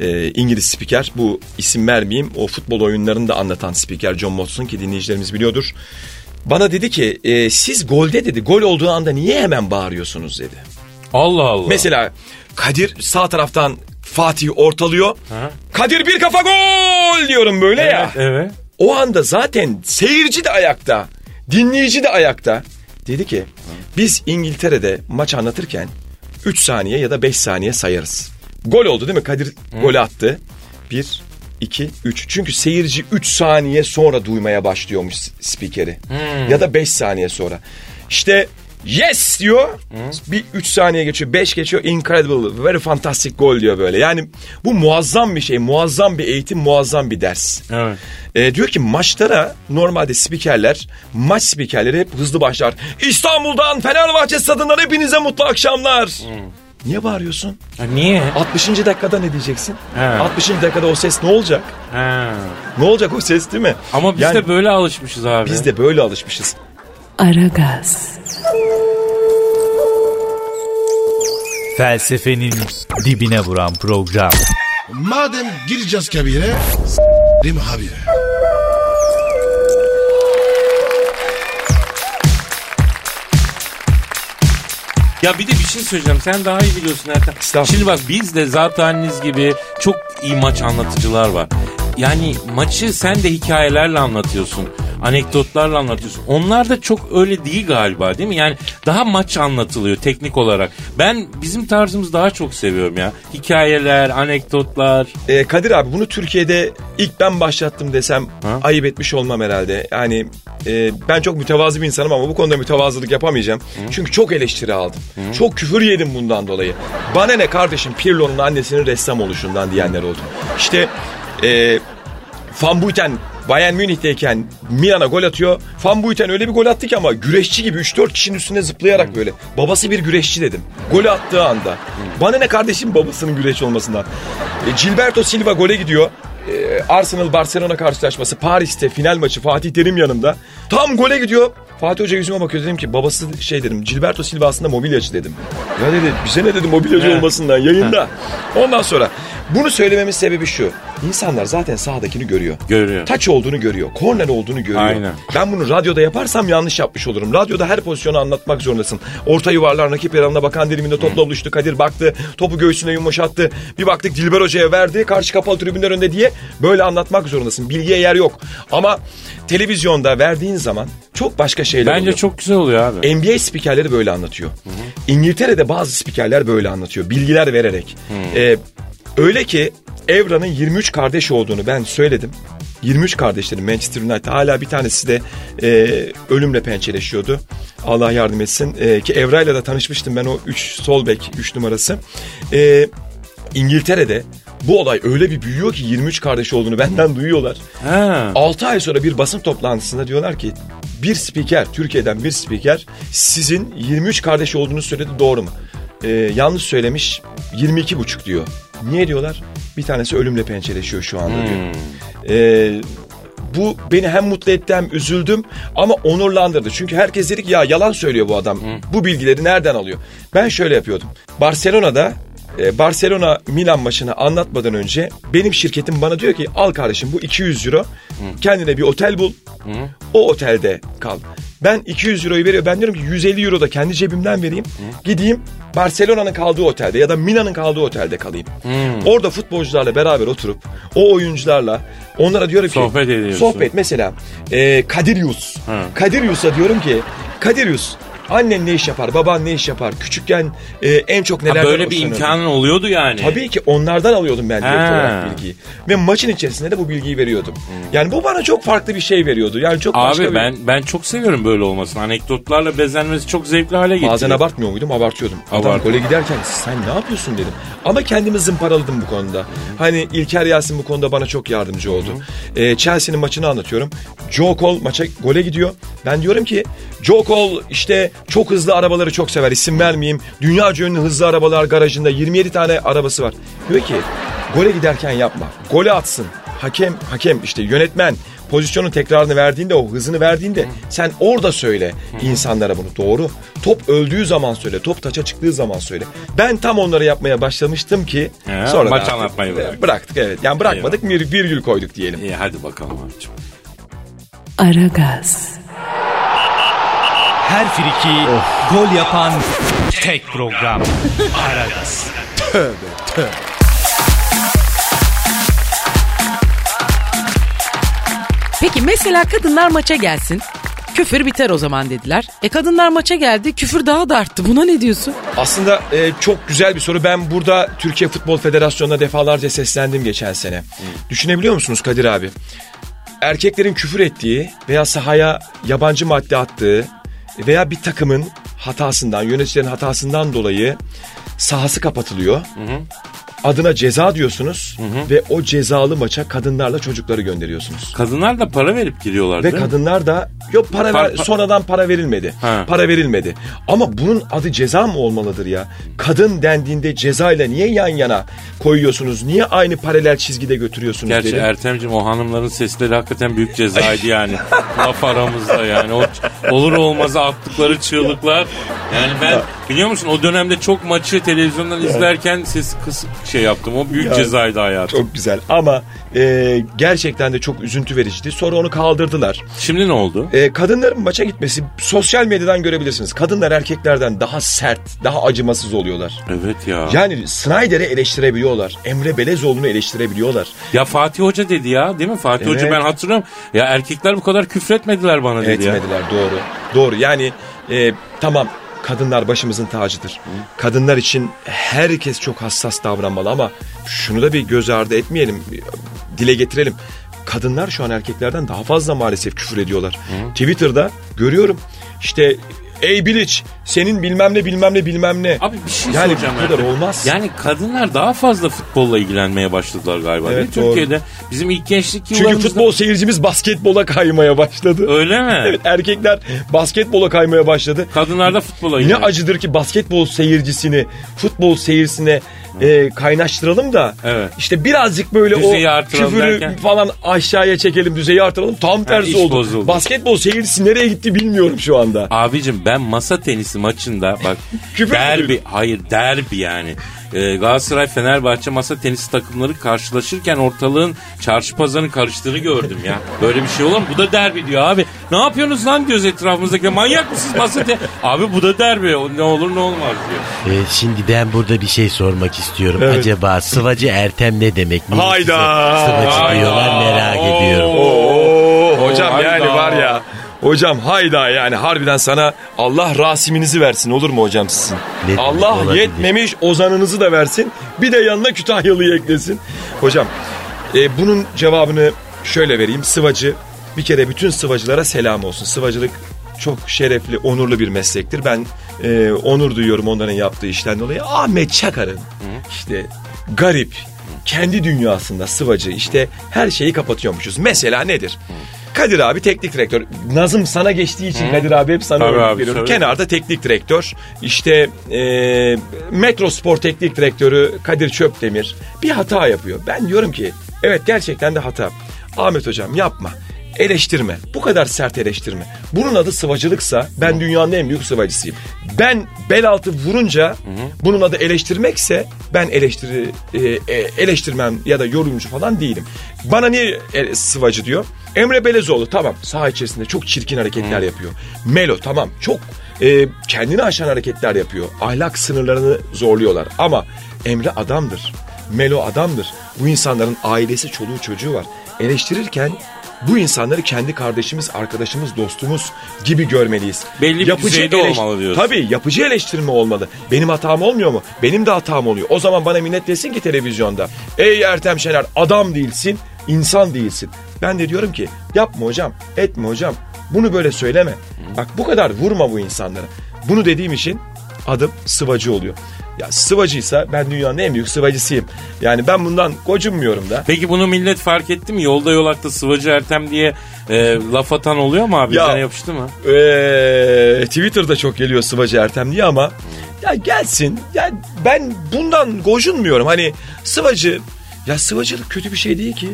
Ee, İngiliz spiker. Bu isim vermeyeyim. O futbol oyunlarını da anlatan spiker John Watson ki dinleyicilerimiz biliyordur. Bana dedi ki e, siz golde dedi gol olduğu anda niye hemen bağırıyorsunuz dedi. Allah Allah. Mesela Kadir sağ taraftan Fatih ortalıyor. Ha. Kadir bir kafa gol diyorum böyle ya. Evet, evet. O anda zaten seyirci de ayakta, dinleyici de ayakta. Dedi ki biz İngiltere'de maç anlatırken 3 saniye ya da 5 saniye sayarız. Gol oldu değil mi? Kadir gol attı. 1, 2, 3. Çünkü seyirci 3 saniye sonra duymaya başlıyormuş spikeri. Ya da 5 saniye sonra. İşte yes diyor. Bir 3 saniye geçiyor, 5 geçiyor. Incredible, very fantastic gol diyor böyle. Yani bu muazzam bir şey, muazzam bir eğitim, muazzam bir ders. Evet. E, diyor ki maçlara normalde spikerler, maç spikerleri hep hızlı başlar. İstanbul'dan Fenerbahçe stadından hepinize mutlu akşamlar. Niye bağırıyorsun? Ha, niye? 60. dakikada ne diyeceksin? He. 60. dakikada o ses ne olacak? Ha. Ne olacak o ses değil mi? Ama biz Yani de böyle alışmışız abi. biz de böyle alışmışız. Aragaz, Felsefenin dibine vuran program. Madem gireceğiz kabire s**rim abi. Ya bir de bir şey söyleyeceğim. Sen daha iyi biliyorsun. Estağfurullah. Şimdi bak biz de zaten gibi çok iyi maç anlatıcılar var. Yani maçı sen de hikayelerle anlatıyorsun. Anekdotlarla anlatıyorsun. Onlar da çok öyle değil galiba değil mi? Yani daha maç anlatılıyor teknik olarak. Ben bizim tarzımızı daha çok seviyorum ya. Hikayeler, anekdotlar. E, Kadir abi bunu Türkiye'de ilk ben başlattım desem Ha? ayıp etmiş olmam herhalde. Yani e, ben çok mütevazı bir insanım ama bu konuda mütevazılık yapamayacağım. Çünkü çok eleştiri aldım. Çok küfür yedim bundan dolayı. Bana ne kardeşim Pirlo'nun annesinin ressam oluşundan diyenler oldu. İşte e, Van Bayern Münih'teyken Milan'a gol atıyor. Van Buiten öyle bir gol attı ki ama güreşçi gibi 3-4 kişinin üstüne zıplayarak böyle. Babası bir güreşçi dedim. Golü attığı anda. Bana ne kardeşim babasının güreşçi olmasından. E, Gilberto Silva gole gidiyor. E, Arsenal Barcelona karşılaşması Paris'te final maçı Fatih Terim yanında. Tam gole gidiyor. Fatih Hoca yüzüme bakıyor dedim ki babası şey dedim Gilberto Silva aslında mobilyacı dedim. Ya dedi bize ne dedi mobilyacı olmasından yayında. Ondan sonra bunu söylememin sebebi şu. İnsanlar zaten sahadakini görüyor. Görüyor. Taç olduğunu görüyor. Korner olduğunu görüyor. Aynen. Ben bunu radyoda yaparsam yanlış yapmış olurum. Radyoda her pozisyonu anlatmak zorundasın. Orta yuvarlar rakip yarımına bakan diliminde topla buluştu. Kadir baktı. Topu göğsüne yumuşattı. Bir baktık Dilber Hoca'ya verdi. Karşı kapalı tribünler önünde diye böyle anlatmak zorundasın. Bilgiye yer yok. Ama televizyonda verdiğin zaman çok başka şeyler Bence oluyor. çok güzel oluyor abi. NBA spikerleri böyle anlatıyor. İngiltere'de bazı spikerler böyle anlatıyor. Bilgiler vererek. Ee, öyle ki Evra'nın 23 kardeş olduğunu ben söyledim. 23 kardeşlerin Manchester United hala bir tanesi de e, ölümle pençeleşiyordu. Allah yardım etsin. E, ki Evra'yla da tanışmıştım ben o 3 sol bek 3 numarası. E, İngiltere'de bu olay öyle bir büyüyor ki 23 kardeş olduğunu benden duyuyorlar. Ha. 6 ay sonra bir basın toplantısında diyorlar ki bir spiker Türkiye'den bir spiker sizin 23 kardeş olduğunu söyledi doğru mu? Ee, yanlış söylemiş 22 buçuk diyor. Niye diyorlar? Bir tanesi ölümle pençeleşiyor şu anda diyor. Ee, bu beni hem mutlu etti hem üzüldüm ama onurlandırdı. Çünkü herkes dedi ki ya yalan söylüyor bu adam. Bu bilgileri nereden alıyor? Ben şöyle yapıyordum. Barcelona'da e, Barcelona Milan maçını anlatmadan önce benim şirketim bana diyor ki al kardeşim bu 200 euro kendine bir otel bul o otelde kal. Ben 200 euroyu veriyor ben diyorum ki 150 euro da kendi cebimden vereyim gideyim Barcelona'nın kaldığı otelde ya da Milan'ın kaldığı otelde kalayım. Orada futbolcularla beraber oturup o oyuncularla onlara diyorum ki Sohbet ediyorsun. sohbet mesela e, Kadir Yus. Kadir Yus'a diyorum ki Kadir Yus annen ne iş yapar baban ne iş yapar küçükken e, en çok Ha, nelerden böyle bir imkanın oluyordu yani. Tabii ki onlardan alıyordum ben direkt Ha. olarak bilgiyi. Ve maçın içerisinde de bu bilgiyi veriyordum. Yani bu bana çok farklı bir şey veriyordu. Yani çok başka Abi bir... ben ben çok seviyorum böyle olmasını. Anekdotlarla bezenmesi çok zevkli hale getiriyor. Bazen abartmıyor muydum? Abartıyordum. Adam gole giderken sen ne yapıyorsun dedim. Ama kendimi zımparaladım bu konuda. Hani İlker Yasin bu konuda bana çok yardımcı oldu. Ee, Chelsea'nin maçını anlatıyorum. Joe Cole maça gole gidiyor. Ben diyorum ki Joe Cole işte çok hızlı arabaları çok sever. İsim vermeyeyim. Dünya ünlü hızlı arabalar garajında 27 tane arabası var. Diyor ki gole giderken yapma. Gole atsın. Hakem, hakem işte yönetmen pozisyonun tekrarını verdiğinde o hızını verdiğinde sen orada söyle insanlara bunu doğru. Top öldüğü zaman söyle. Top taça çıktığı zaman söyle. Ben tam onları yapmaya başlamıştım ki He, sonra maç anlatmayı bıraktık. Bıraktık evet. Yani bırakmadık bir virgül koyduk diyelim. İyi hadi bakalım abicim. Aragaz, Her friki gol yapan tek program. Aragaz. Peki mesela kadınlar maça gelsin. Küfür biter o zaman dediler. E kadınlar maça geldi küfür daha da arttı. Buna ne diyorsun? Aslında e, çok güzel bir soru. Ben burada Türkiye Futbol Federasyonu'na defalarca seslendim geçen sene. Düşünebiliyor musunuz Kadir abi? Erkeklerin küfür ettiği veya sahaya yabancı madde attığı veya bir takımın hatasından, yöneticilerin hatasından dolayı sahası kapatılıyor. Adına ceza diyorsunuz ve o cezalı maça kadınlarla çocukları gönderiyorsunuz. Kadınlar da para verip giriyorlar Ve değil mi? kadınlar da yok para Par- ver- sonradan para verilmedi. Ha. Para verilmedi. Ama bunun adı ceza mı olmalıdır ya? Kadın dendiğinde cezayla niye yan yana koyuyorsunuz? Niye aynı paralel çizgide götürüyorsunuz Gerçi dedim. Ertem'cim o hanımların sesleri hakikaten büyük cezaydı [LAUGHS] yani. Laf aramızda yani. O olur olmaz attıkları çığlıklar. Yani ben biliyor musun o dönemde çok maçı televizyondan izlerken ses kısık şey yaptım. O büyük cezaydı hayatım. Çok güzel ama e, gerçekten de çok üzüntü vericiydi. Sonra onu kaldırdılar. Şimdi ne oldu? E, kadınların maça gitmesi sosyal medyadan görebilirsiniz. Kadınlar erkeklerden daha sert, daha acımasız oluyorlar. Evet ya. Yani Snyder'i eleştirebiliyorlar. Emre Belezoğlu'nu eleştirebiliyorlar. Ya Fatih Hoca dedi ya değil mi? Fatih Evet. Hoca ben hatırlıyorum. Ya erkekler bu kadar küfretmediler bana dedi ya. Etmediler doğru. Doğru yani e, tamam kadınlar başımızın tacıdır. Kadınlar için herkes çok hassas davranmalı ama şunu da bir göz ardı etmeyelim. Dile getirelim. Kadınlar şu an erkeklerden daha fazla maalesef küfür ediyorlar. Twitter'da görüyorum işte ey Bilic senin bilmem ne bilmem ne bilmem ne. Abi bir şey Yani soracağım. bu kadar olmaz. Yani kadınlar daha fazla futbolla ilgilenmeye başladılar galiba değil Evet, doğru. Türkiye'de? Bizim ilk gençlik Çünkü yıllarımızda... futbol seyircimiz basketbola kaymaya başladı. Öyle mi? Evet erkekler basketbola kaymaya başladı. Kadınlar da futbola Ne acıdır ki basketbol seyircisini futbol seyircisine e, kaynaştıralım da Evet. işte birazcık böyle Düzeyi o küfürü derken? falan aşağıya çekelim düzeyi artıralım tam tersi iş oldu. bozuldu. Basketbol seyircisi nereye gitti bilmiyorum şu anda. Abicim ben masa tenisi maçında bak [LAUGHS] derbi hayır derbi yani. Ee, Galatasaray Fenerbahçe masa tenisi takımları karşılaşırken ortalığın çarşı pazarın karıştığını gördüm ya. Böyle bir şey olur mu? Bu da derbi diyor abi. Ne yapıyorsunuz lan göz etrafımızdaki manyak mısınız masa te- Abi bu da derbi. O Ne olur ne olmaz diyor. Ee, şimdi ben burada bir şey sormak istiyorum. Evet. Acaba sıvacı Ertem ne demek? Niye Hayda! Sıvacı Hayda! diyorlar merak Oo! ediyorum. Hocam hayda yani harbiden sana Allah rasiminizi versin olur mu hocam sizin? Ne Allah olabilir? yetmemiş ozanınızı da versin bir de yanına Kütahyalı'yı eklesin. Hocam e, bunun cevabını şöyle vereyim sıvacı bir kere bütün sıvacılara selam olsun. Sıvacılık çok şerefli, onurlu bir meslektir. Ben e, onur duyuyorum onların yaptığı işten dolayı. Ahmet Çakar'ın işte garip, kendi dünyasında sıvacı işte her şeyi kapatıyormuşuz. Mesela nedir? Kadir abi teknik direktör. Nazım sana geçtiği için Kadir abi hep sana Tabii örnek abi, veriyorum. Kenarda teknik direktör. İşte e, Metro Spor teknik direktörü Kadir Çöpdemir bir hata yapıyor. Ben diyorum ki evet gerçekten de hata. Ahmet hocam yapma. Eleştirme. Bu kadar sert eleştirme. Bunun adı sıvacılıksa ben dünyanın en büyük sıvacısıyım. Ben bel altı vurunca bunun adı eleştirmekse ben eleştiri e, e, eleştirmem ya da yorumcu falan değilim. Bana niye e, sıvacı diyor? Emre Belezoğlu tamam saha içerisinde çok çirkin hareketler yapıyor. Melo tamam çok e, kendini aşan hareketler yapıyor. Ahlak sınırlarını zorluyorlar ama Emre adamdır. Melo adamdır. Bu insanların ailesi, çoluğu, çocuğu var. Eleştirirken bu insanları kendi kardeşimiz, arkadaşımız, dostumuz gibi görmeliyiz. Belli bir düzeyde olmalı diyorsun. Tabii yapıcı eleştirme olmalı. Benim hatam olmuyor mu? Benim de hatam oluyor. O zaman bana minnet desin ki televizyonda. Ey Ertem Şener adam değilsin, insan değilsin. Ben de diyorum ki yapma hocam, etme hocam. Bunu böyle söyleme. Bak bu kadar vurma bu insanlara. Bunu dediğim için adım sıvacı oluyor. Ya sıvacıysa ben dünyanın en büyük sıvacısıyım. Yani ben bundan gocunmuyorum da. Peki bunu millet fark etti mi? Yolda yolakta sıvacı Ertem diye e, laf atan oluyor mu abi? Ya- Üzerine yapıştı mı? Ee, Twitter'da çok geliyor sıvacı Ertem diye ama ya gelsin. Ya ben bundan gocunmuyorum. Hani sıvacı ya sıvacılık kötü bir şey değil ki.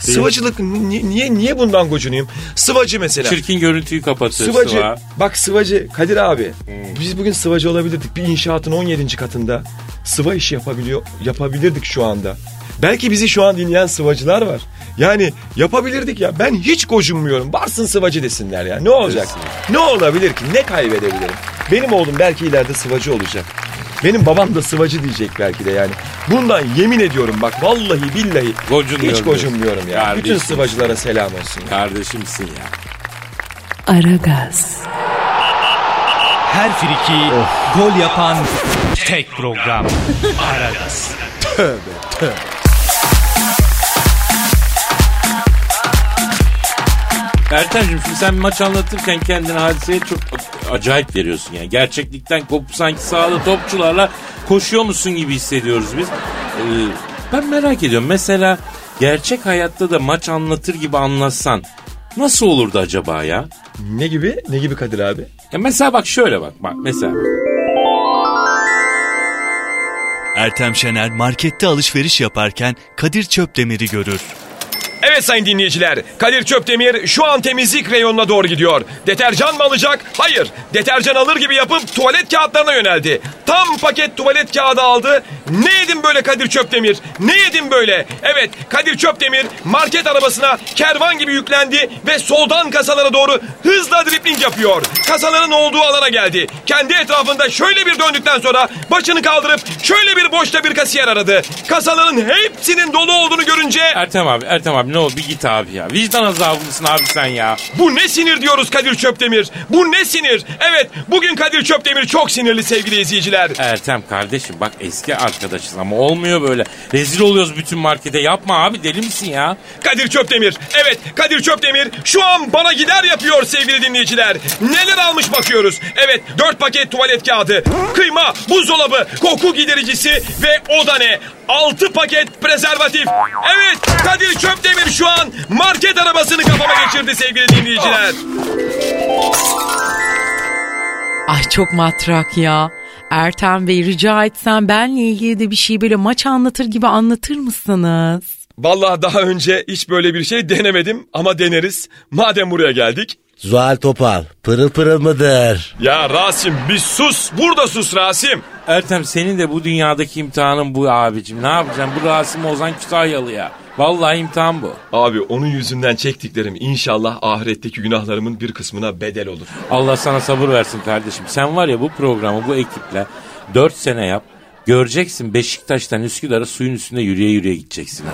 Sıvacılık ni- niye niye bundan gocunayım? Sıvacı mesela. Çirkin görüntüyü kapatır Sıvacı. sıva. Bak sıvacı Kadir abi. Biz bugün sıvacı olabilirdik. Bir inşaatın 17. katında sıva işi yapabiliyor yapabilirdik şu anda. Belki bizi şu an dinleyen sıvacılar var. Yani yapabilirdik ya. Ben hiç gocunmuyorum. Varsın sıvacı desinler ya. Ne olacak? Ne olabilir ki? Ne kaybedebilirim? Benim oğlum belki ileride sıvacı olacak. Benim babam da sıvacı diyecek belki de yani. Bundan yemin ediyorum bak vallahi billahi Gocunmuyorum hiç gocunmuyorum ya. Kardeşim. Bütün sıvacılara selam olsun. ya. Kardeşimsin ya. Aragaz, Her friki gol yapan tek program. Aragaz. Ertem'cim şimdi sen maç anlatırken kendini hadiseye çok acayip veriyorsun yani. Gerçeklikten kopup sanki sahada topçularla koşuyor musun gibi hissediyoruz biz. Ee, ben merak ediyorum mesela gerçek hayatta da maç anlatır gibi anlatsan nasıl olurdu acaba ya? Ne gibi? Ne gibi Kadir abi? Ya mesela bak şöyle bak bak mesela. Ertem Şener markette alışveriş yaparken Kadir Çöpdemir'i görür. Evet sayın dinleyiciler, Kadir Çöpdemir şu an temizlik reyonuna doğru gidiyor. Deterjan mı alacak? Hayır. Deterjan alır gibi yapıp tuvalet kağıtlarına yöneldi. Tam paket tuvalet kağıdı aldı. Ne yedin böyle Kadir Çöpdemir? Ne yedin böyle? Evet, Kadir Çöpdemir market arabasına kervan gibi yüklendi ve soldan kasalara doğru hızla dripling yapıyor. Kasaların olduğu alana geldi. Kendi etrafında şöyle bir döndükten sonra başını kaldırıp şöyle bir boşta bir kasiyer aradı. Kasaların hepsinin dolu olduğunu görünce Ertem abi Ertem abi ne oldu bir git abi ya. Vicdan azabı mısın abi sen ya? Bu ne sinir diyoruz Kadir Çöpdemir? Bu ne sinir? Evet bugün Kadir Çöpdemir çok sinirli sevgili izleyiciler. Ertem kardeşim bak eski arkadaşız ama olmuyor böyle. Rezil oluyoruz bütün markete. Yapma abi deli misin ya? Kadir Çöpdemir. Evet Kadir Çöpdemir şu an bana gider yapıyor sevgili dinleyiciler. Neler almış bakıyoruz. Evet 4 paket tuvalet kağıdı, kıyma, buzdolabı, koku gidericisi ve o da ne? 6 paket prezervatif. Evet Kadir Çöpdemir şu an market arabasını kafama geçirdi sevgili dinleyiciler. Ay çok matrak ya. Ertem Bey rica etsem benle ilgili de bir şey böyle maç anlatır gibi anlatır mısınız? Vallahi daha önce hiç böyle bir şey denemedim ama deneriz. Madem buraya geldik. Zuhal Topal pırıl pırıl mıdır? Ya Rasim bir sus. Burada sus Rasim. Ertem senin de bu dünyadaki imtihanın bu abicim. Ne yapacaksın? Bu Rasim Ozan Kütahyalı ya. Vallahi imtihan bu. Abi onun yüzünden çektiklerim inşallah ahiretteki günahlarımın bir kısmına bedel olur. Allah sana sabır versin kardeşim. Sen var ya bu programı bu ekiple 4 sene yap. Göreceksin Beşiktaş'tan Üsküdar'a suyun üstünde yürüye yürüye gideceksin ha.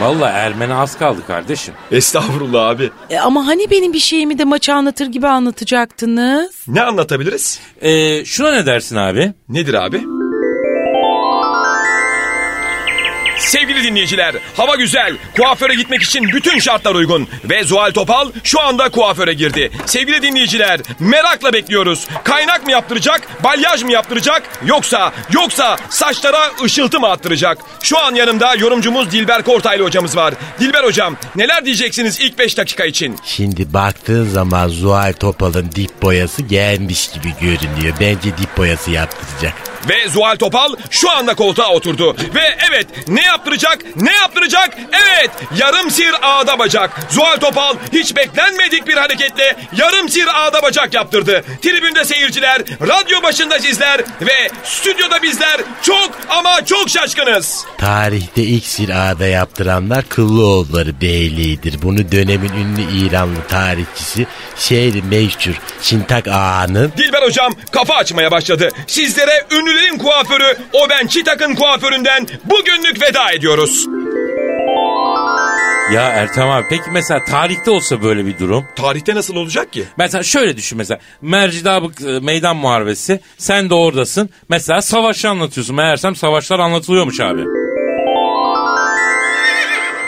Vallahi Ermeni az kaldı kardeşim. Estağfurullah abi. E, ama hani benim bir şeyimi de maçı anlatır gibi anlatacaktınız? Ne anlatabiliriz? Ee, şuna ne dersin abi? Nedir abi? Sevgili dinleyiciler, hava güzel. Kuaföre gitmek için bütün şartlar uygun. Ve Zuhal Topal şu anda kuaföre girdi. Sevgili dinleyiciler, merakla bekliyoruz. Kaynak mı yaptıracak, balyaj mı yaptıracak, yoksa yoksa saçlara ışıltı mı attıracak? Şu an yanımda yorumcumuz Dilber Kortaylı hocamız var. Dilber hocam, neler diyeceksiniz ilk 5 dakika için? Şimdi baktığın zaman Zuhal Topal'ın dip boyası gelmiş gibi görünüyor. Bence dip boyası yaptıracak. Ve Zuhal Topal şu anda koltuğa oturdu. Ve evet ne yaptıracak? Ne yaptıracak? Evet yarım sir ağda bacak. Zuhal Topal hiç beklenmedik bir hareketle yarım sir ağda bacak yaptırdı. Tribünde seyirciler, radyo başında sizler ve stüdyoda bizler çok ama çok şaşkınız. Tarihte ilk sirada yaptıranlar Kıllıoğulları Beyliği'dir. Bunu dönemin ünlü İranlı tarihçisi şehri meşhur Şintak Ağa'nın Dilber hocam kafa açmaya başladı. Sizlere ünlülerin kuaförü o ben Çitak'ın kuaföründen bugünlük veda ediyoruz. Ya Ertem abi peki mesela tarihte olsa böyle bir durum. Tarihte nasıl olacak ki? Mesela şöyle düşün mesela Mercidabık e, meydan muharebesi sen de oradasın. Mesela savaşı anlatıyorsun. Meğersem savaşlar anlatılıyormuş abi.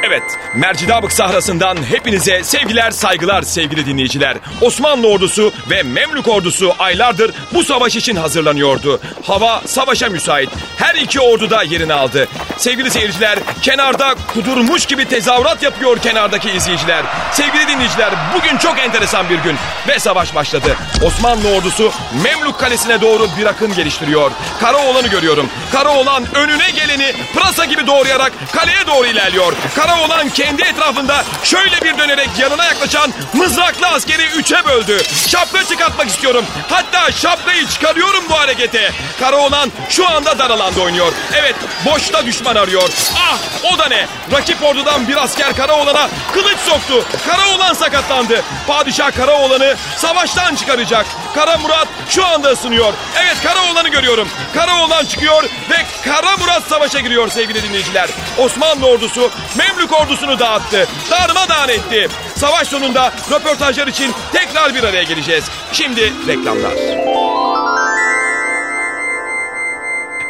Evet, Mercidabık sahrasından hepinize sevgiler, saygılar sevgili dinleyiciler. Osmanlı ordusu ve Memlük ordusu aylardır bu savaş için hazırlanıyordu. Hava savaşa müsait. Her iki ordu da yerini aldı. Sevgili seyirciler, kenarda kudurmuş gibi tezahürat yapıyor kenardaki izleyiciler. Sevgili dinleyiciler, bugün çok enteresan bir gün ve savaş başladı. Osmanlı ordusu Memlük kalesine doğru bir akın geliştiriyor. Karaoğlan'ı görüyorum. Karaoğlan önüne geleni pırasa gibi doğrayarak kaleye doğru ilerliyor. Karaoğlan kendi etrafında şöyle bir dönerek yanına yaklaşan mızraklı askeri üçe böldü. Şapka çıkartmak istiyorum. Hatta şapkayı çıkarıyorum bu harekete. Karaoğlan şu anda dar alanda oynuyor. Evet boşta düşman arıyor. Ah o da ne? Rakip ordudan bir asker Karaoğlan'a kılıç soktu. Karaoğlan sakatlandı. Padişah Karaoğlan'ı savaştan çıkaracak. Kara Murat şu anda ısınıyor. Evet Karaoğlan'ı görüyorum. Karaoğlan çıkıyor ve Kara Murat savaşa giriyor sevgili dinleyiciler. Osmanlı ordusu Memlük ordusunu dağıttı. Darmadağın etti. Savaş sonunda röportajlar için tekrar bir araya geleceğiz. Şimdi reklamlar.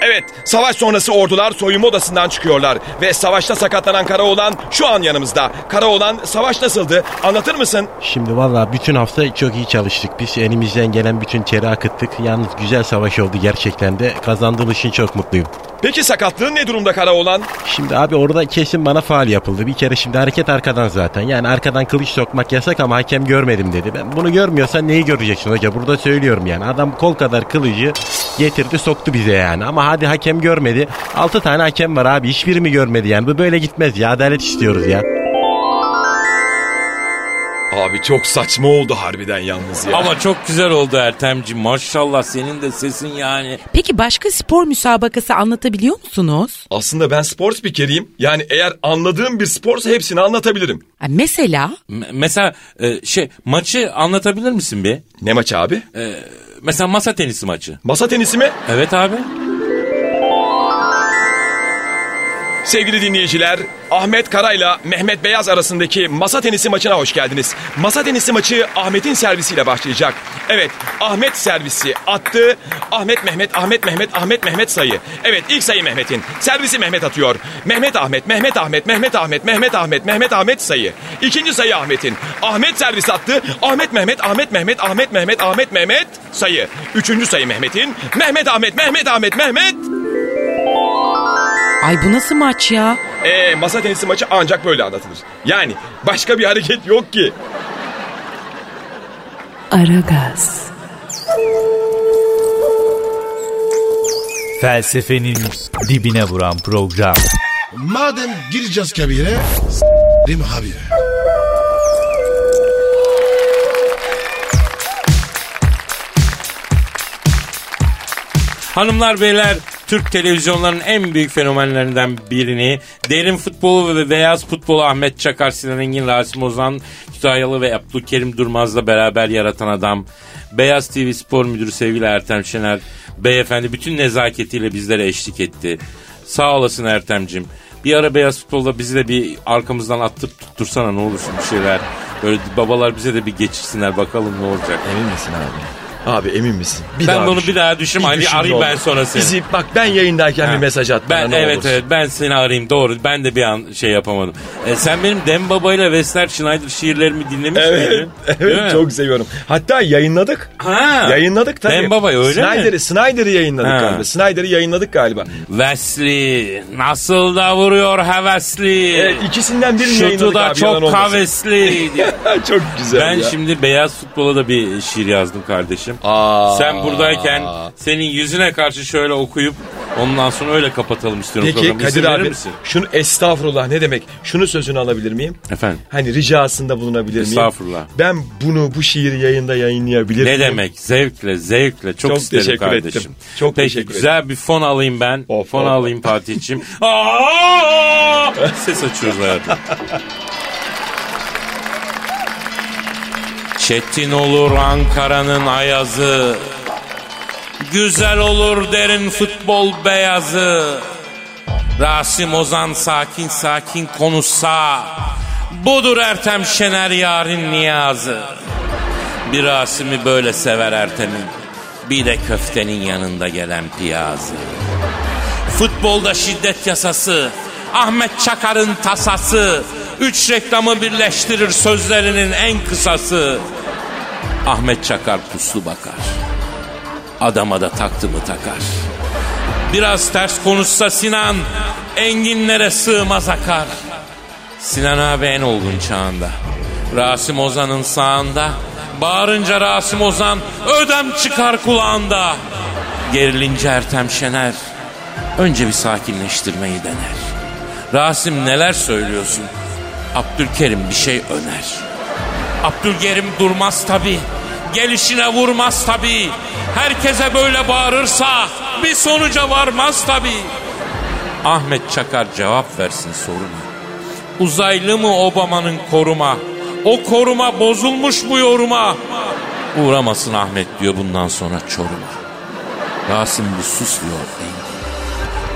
Evet, savaş sonrası ordular soyunma odasından çıkıyorlar ve savaşta sakatlanan Karaoğlan şu an yanımızda. Karaoğlan savaş nasıldı? Anlatır mısın? Şimdi valla bütün hafta çok iyi çalıştık. Biz elimizden gelen bütün teri akıttık. Yalnız güzel savaş oldu gerçekten de. Kazandığım için çok mutluyum. Peki sakatlığın ne durumda Karaoğlan? Şimdi abi orada kesin bana faal yapıldı. Bir kere şimdi hareket arkadan zaten. Yani arkadan kılıç sokmak yasak ama hakem görmedim dedi. Ben bunu görmüyorsan neyi göreceksin hoca? Burada söylüyorum yani. Adam kol kadar kılıcı getirdi soktu bize yani. Ama hadi hakem görmedi. 6 tane hakem var abi. Hiçbiri mi görmedi yani? Bu böyle gitmez ya. Adalet istiyoruz ya. Abi çok saçma oldu harbiden yalnız ya. Ama çok güzel oldu Ertemciğim. Maşallah senin de sesin yani. Peki başka spor müsabakası anlatabiliyor musunuz? Aslında ben spor spikeriyim. Yani eğer anladığım bir sporsa hepsini anlatabilirim. Ha, Mesela M- mesela e, şey maçı anlatabilir misin bir? Ne maçı abi? E, mesela masa tenisi maçı. Masa tenisi mi? Evet abi. Sevgili dinleyiciler, Ahmet Karayla Mehmet Beyaz arasındaki masa tenisi maçına hoş geldiniz. Masa tenisi maçı Ahmet'in servisiyle başlayacak. Evet, Ahmet servisi attı. Ahmet Mehmet, Ahmet Mehmet, Ahmet Mehmet sayı. Evet, ilk sayı Mehmet'in. Servisi Mehmet atıyor. Mehmet Ahmet, Mehmet Ahmet, Mehmet Ahmet, Mehmet Ahmet, Mehmet Ahmet sayı. İkinci sayı Ahmet'in. Ahmet servis attı. Ahmet Mehmet, Ahmet Mehmet, Ahmet Mehmet, Ahmet Mehmet sayı. Üçüncü sayı Mehmet'in. Mehmet Ahmet, Mehmet Ahmet, Mehmet ay bu nasıl maç ya? Ee, masa tenisi maçı ancak böyle anlatılır. Yani başka bir hareket yok ki. Aragaz, Felsefenin dibine vuran program. Madem gireceğiz kabire s**rim abi. Hanımlar beyler Türk televizyonlarının en büyük fenomenlerinden birini derin futbolu ve beyaz futbolu Ahmet Çakar, Sinan Engin, Rasim Ozan, Kütahyalı ve Abdülkerim Durmaz'la beraber yaratan adam. Beyaz TV Spor Müdürü sevgili Ertem Şener beyefendi bütün nezaketiyle bizlere eşlik etti. Sağ olasın Ertem'cim. Bir ara beyaz futbolda bizi de bir arkamızdan attırıp tuttursana ne olursun bir şeyler. Böyle babalar bize de bir geçirsinler bakalım ne olacak. Emin misin abi? Abi emin misin? Bir Ben daha bunu düşün. bir daha düşün. Ali, düşün arayayım ne ben olur. sonra seni. Bizi, bak ben yayındayken bir mesaj at bana Ben ne evet olursun. evet ben seni arayayım doğru. Ben de bir an şey yapamadım. E, sen benim Dem Baba ile Western Schneider şiirlerimi dinlemiş Evet, miydin? Değil mi? evet çok seviyorum. Hatta yayınladık. Ha. Yayınladık tabii. Dem Baba öyle mi? Snyder'ı yayınladık Ha. galiba. Snyder'ı yayınladık galiba. Wesley nasıl da vuruyor hevesli. Evet, ikisinden birini Şutu yayınladık da abi, yalan çok olmasın. diye. [LAUGHS] çok güzel ben ya. şimdi beyaz futbola da bir şiir yazdım kardeşim. Aa. Sen buradayken senin yüzüne karşı şöyle okuyup ondan sonra öyle kapatalım istiyorum Peki programı. İzin Kadir verir abi misin? şunu estağfurullah ne demek? Şunu sözünü alabilir miyim? Efendim. Hani ricasında bulunabilir miyim? Estağfurullah. Ben bunu bu şiiri yayında yayınlayabilir Ne miyim? demek? Zevkle, zevkle. Çok, Çok isterim teşekkür kardeşim. ettim. Çok Peki, teşekkür güzel bir fon alayım ben. Of, fon of. alayım Fatih'ciğim. [LAUGHS] Aa! Ses açıyoruz hayatım. Çetin olur Ankara'nın ayazı. Güzel olur derin futbol beyazı. Rasim Ozan sakin sakin konuşsa. Budur Ertem Şener yarın niyazı. Bir Rasim'i böyle sever Ertem'in. Bir de köftenin yanında gelen piyazı. Futbolda şiddet yasası. Ahmet Çakar'ın tasası. Üç reklamı birleştirir sözlerinin en kısası. Ahmet Çakar puslu bakar. Adama da taktı mı takar. Biraz ters konuşsa Sinan enginlere sığmaz akar. Sinan abi en olgun çağında. Rasim Ozan'ın sağında. Bağırınca Rasim Ozan ödem çıkar kulağında. Gerilince Ertem Şener önce bir sakinleştirmeyi dener. Rasim neler söylüyorsun? Abdülkerim bir şey öner. Abdülkerim durmaz tabi. Gelişine vurmaz tabi. Herkese böyle bağırırsa bir sonuca varmaz tabi. Ahmet Çakar cevap versin soruna. Uzaylı mı Obama'nın koruma? O koruma bozulmuş bu yoruma. Uğramasın Ahmet diyor bundan sonra Çorum'a. Rasim bir sus diyor Engin.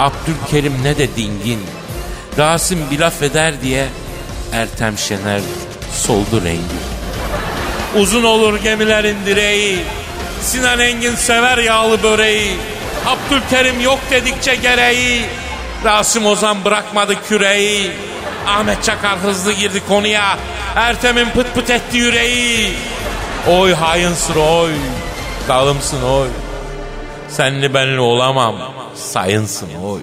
Abdülkerim ne de dingin. Rasim bir laf eder diye Ertem Şener soldu rengi. Uzun olur gemilerin direği. Sinan Engin sever yağlı böreği. Abdülkerim yok dedikçe gereği. Rasim Ozan bırakmadı küreği. Ahmet Çakar hızlı girdi konuya. Ertem'in pıt pıt etti yüreği. Oy hayınsın oy. Dalımsın oy. Senli benli olamam. Sayınsın oy.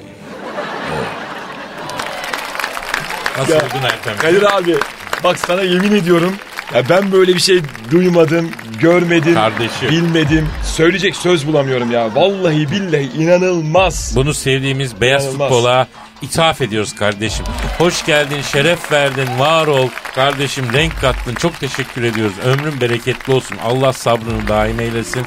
Nasıl Ya, buldun Ertem? Kadir abi bak sana yemin ediyorum ya ben böyle bir şey duymadım, görmedim, Kardeşim. bilmedim. Söyleyecek söz bulamıyorum ya. Vallahi billahi inanılmaz. Bunu sevdiğimiz beyaz İnanılmaz. futbola ithaf ediyoruz kardeşim. Hoş geldin, şeref verdin, var ol. Kardeşim renk kattın. Çok teşekkür ediyoruz. Ömrün bereketli olsun. Allah sabrını daim eylesin.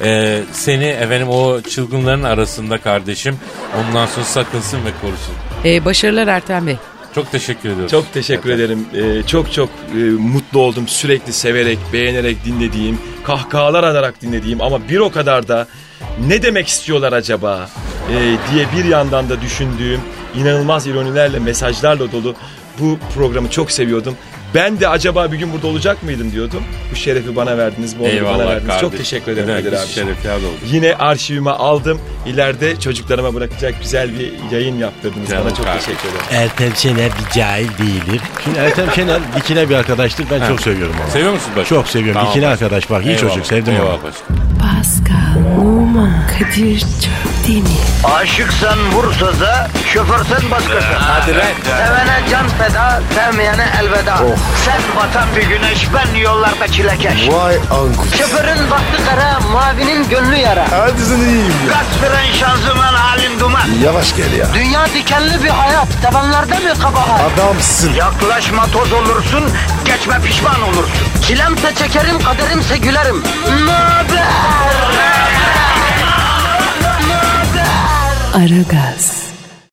Ee, seni efendim o çılgınların arasında kardeşim. Ondan sonra sakınsın ve korusun. Ee, başarılar Ertem Bey. Çok teşekkür ediyoruz. Çok teşekkür ederim. Ee, çok çok e, mutlu oldum. Sürekli severek, beğenerek dinlediğim, kahkahalar atarak dinlediğim ama bir o kadar da ne demek istiyorlar acaba e, diye bir yandan da düşündüğüm inanılmaz ironilerle, mesajlarla dolu bu programı çok seviyordum. Ben de acaba bir gün burada olacak mıydım diyordum. Bu şerefi bana verdiniz, bu onuru bana Eyvallah verdiniz. kardeşim. Çok teşekkür ederim Kadir abi. şerefler olduk. Yine arşivime aldım. İleride çocuklarıma bırakacak güzel bir yayın yaptırdınız Canım bana. Çok kardeşim. teşekkür ederim. Ertem Şener bir cahil değildir. Şimdi Ertem Şener dikine bir arkadaştır. Ben çok seviyorum onu. Seviyor musun başka? Çok seviyorum. Tamam dikine arkadaş bak iyi Eyvallah, çocuk sevdim onu. eyvallah başka. Pascal, Oman, Kadir çok değil mi? Aşıksan vursa da, şoförsen başkasın. Hadi Sevene can feda, sevmeyene elveda. Sen batan bir güneş, ben yollarda çilekeş. Vay anku. Şoförün baktı kara, mavinin gönlü yara. Hadi sen iyiyim ya. Kasperen şanzıman halin duman. Yavaş gel ya. Dünya dikenli bir hayat, sevenlerde mi kabahar? Adamsın. Yaklaşma toz olursun, geçme pişman olursun. Çilemse çekerim, kaderimse gülerim. Möber! Aragaz.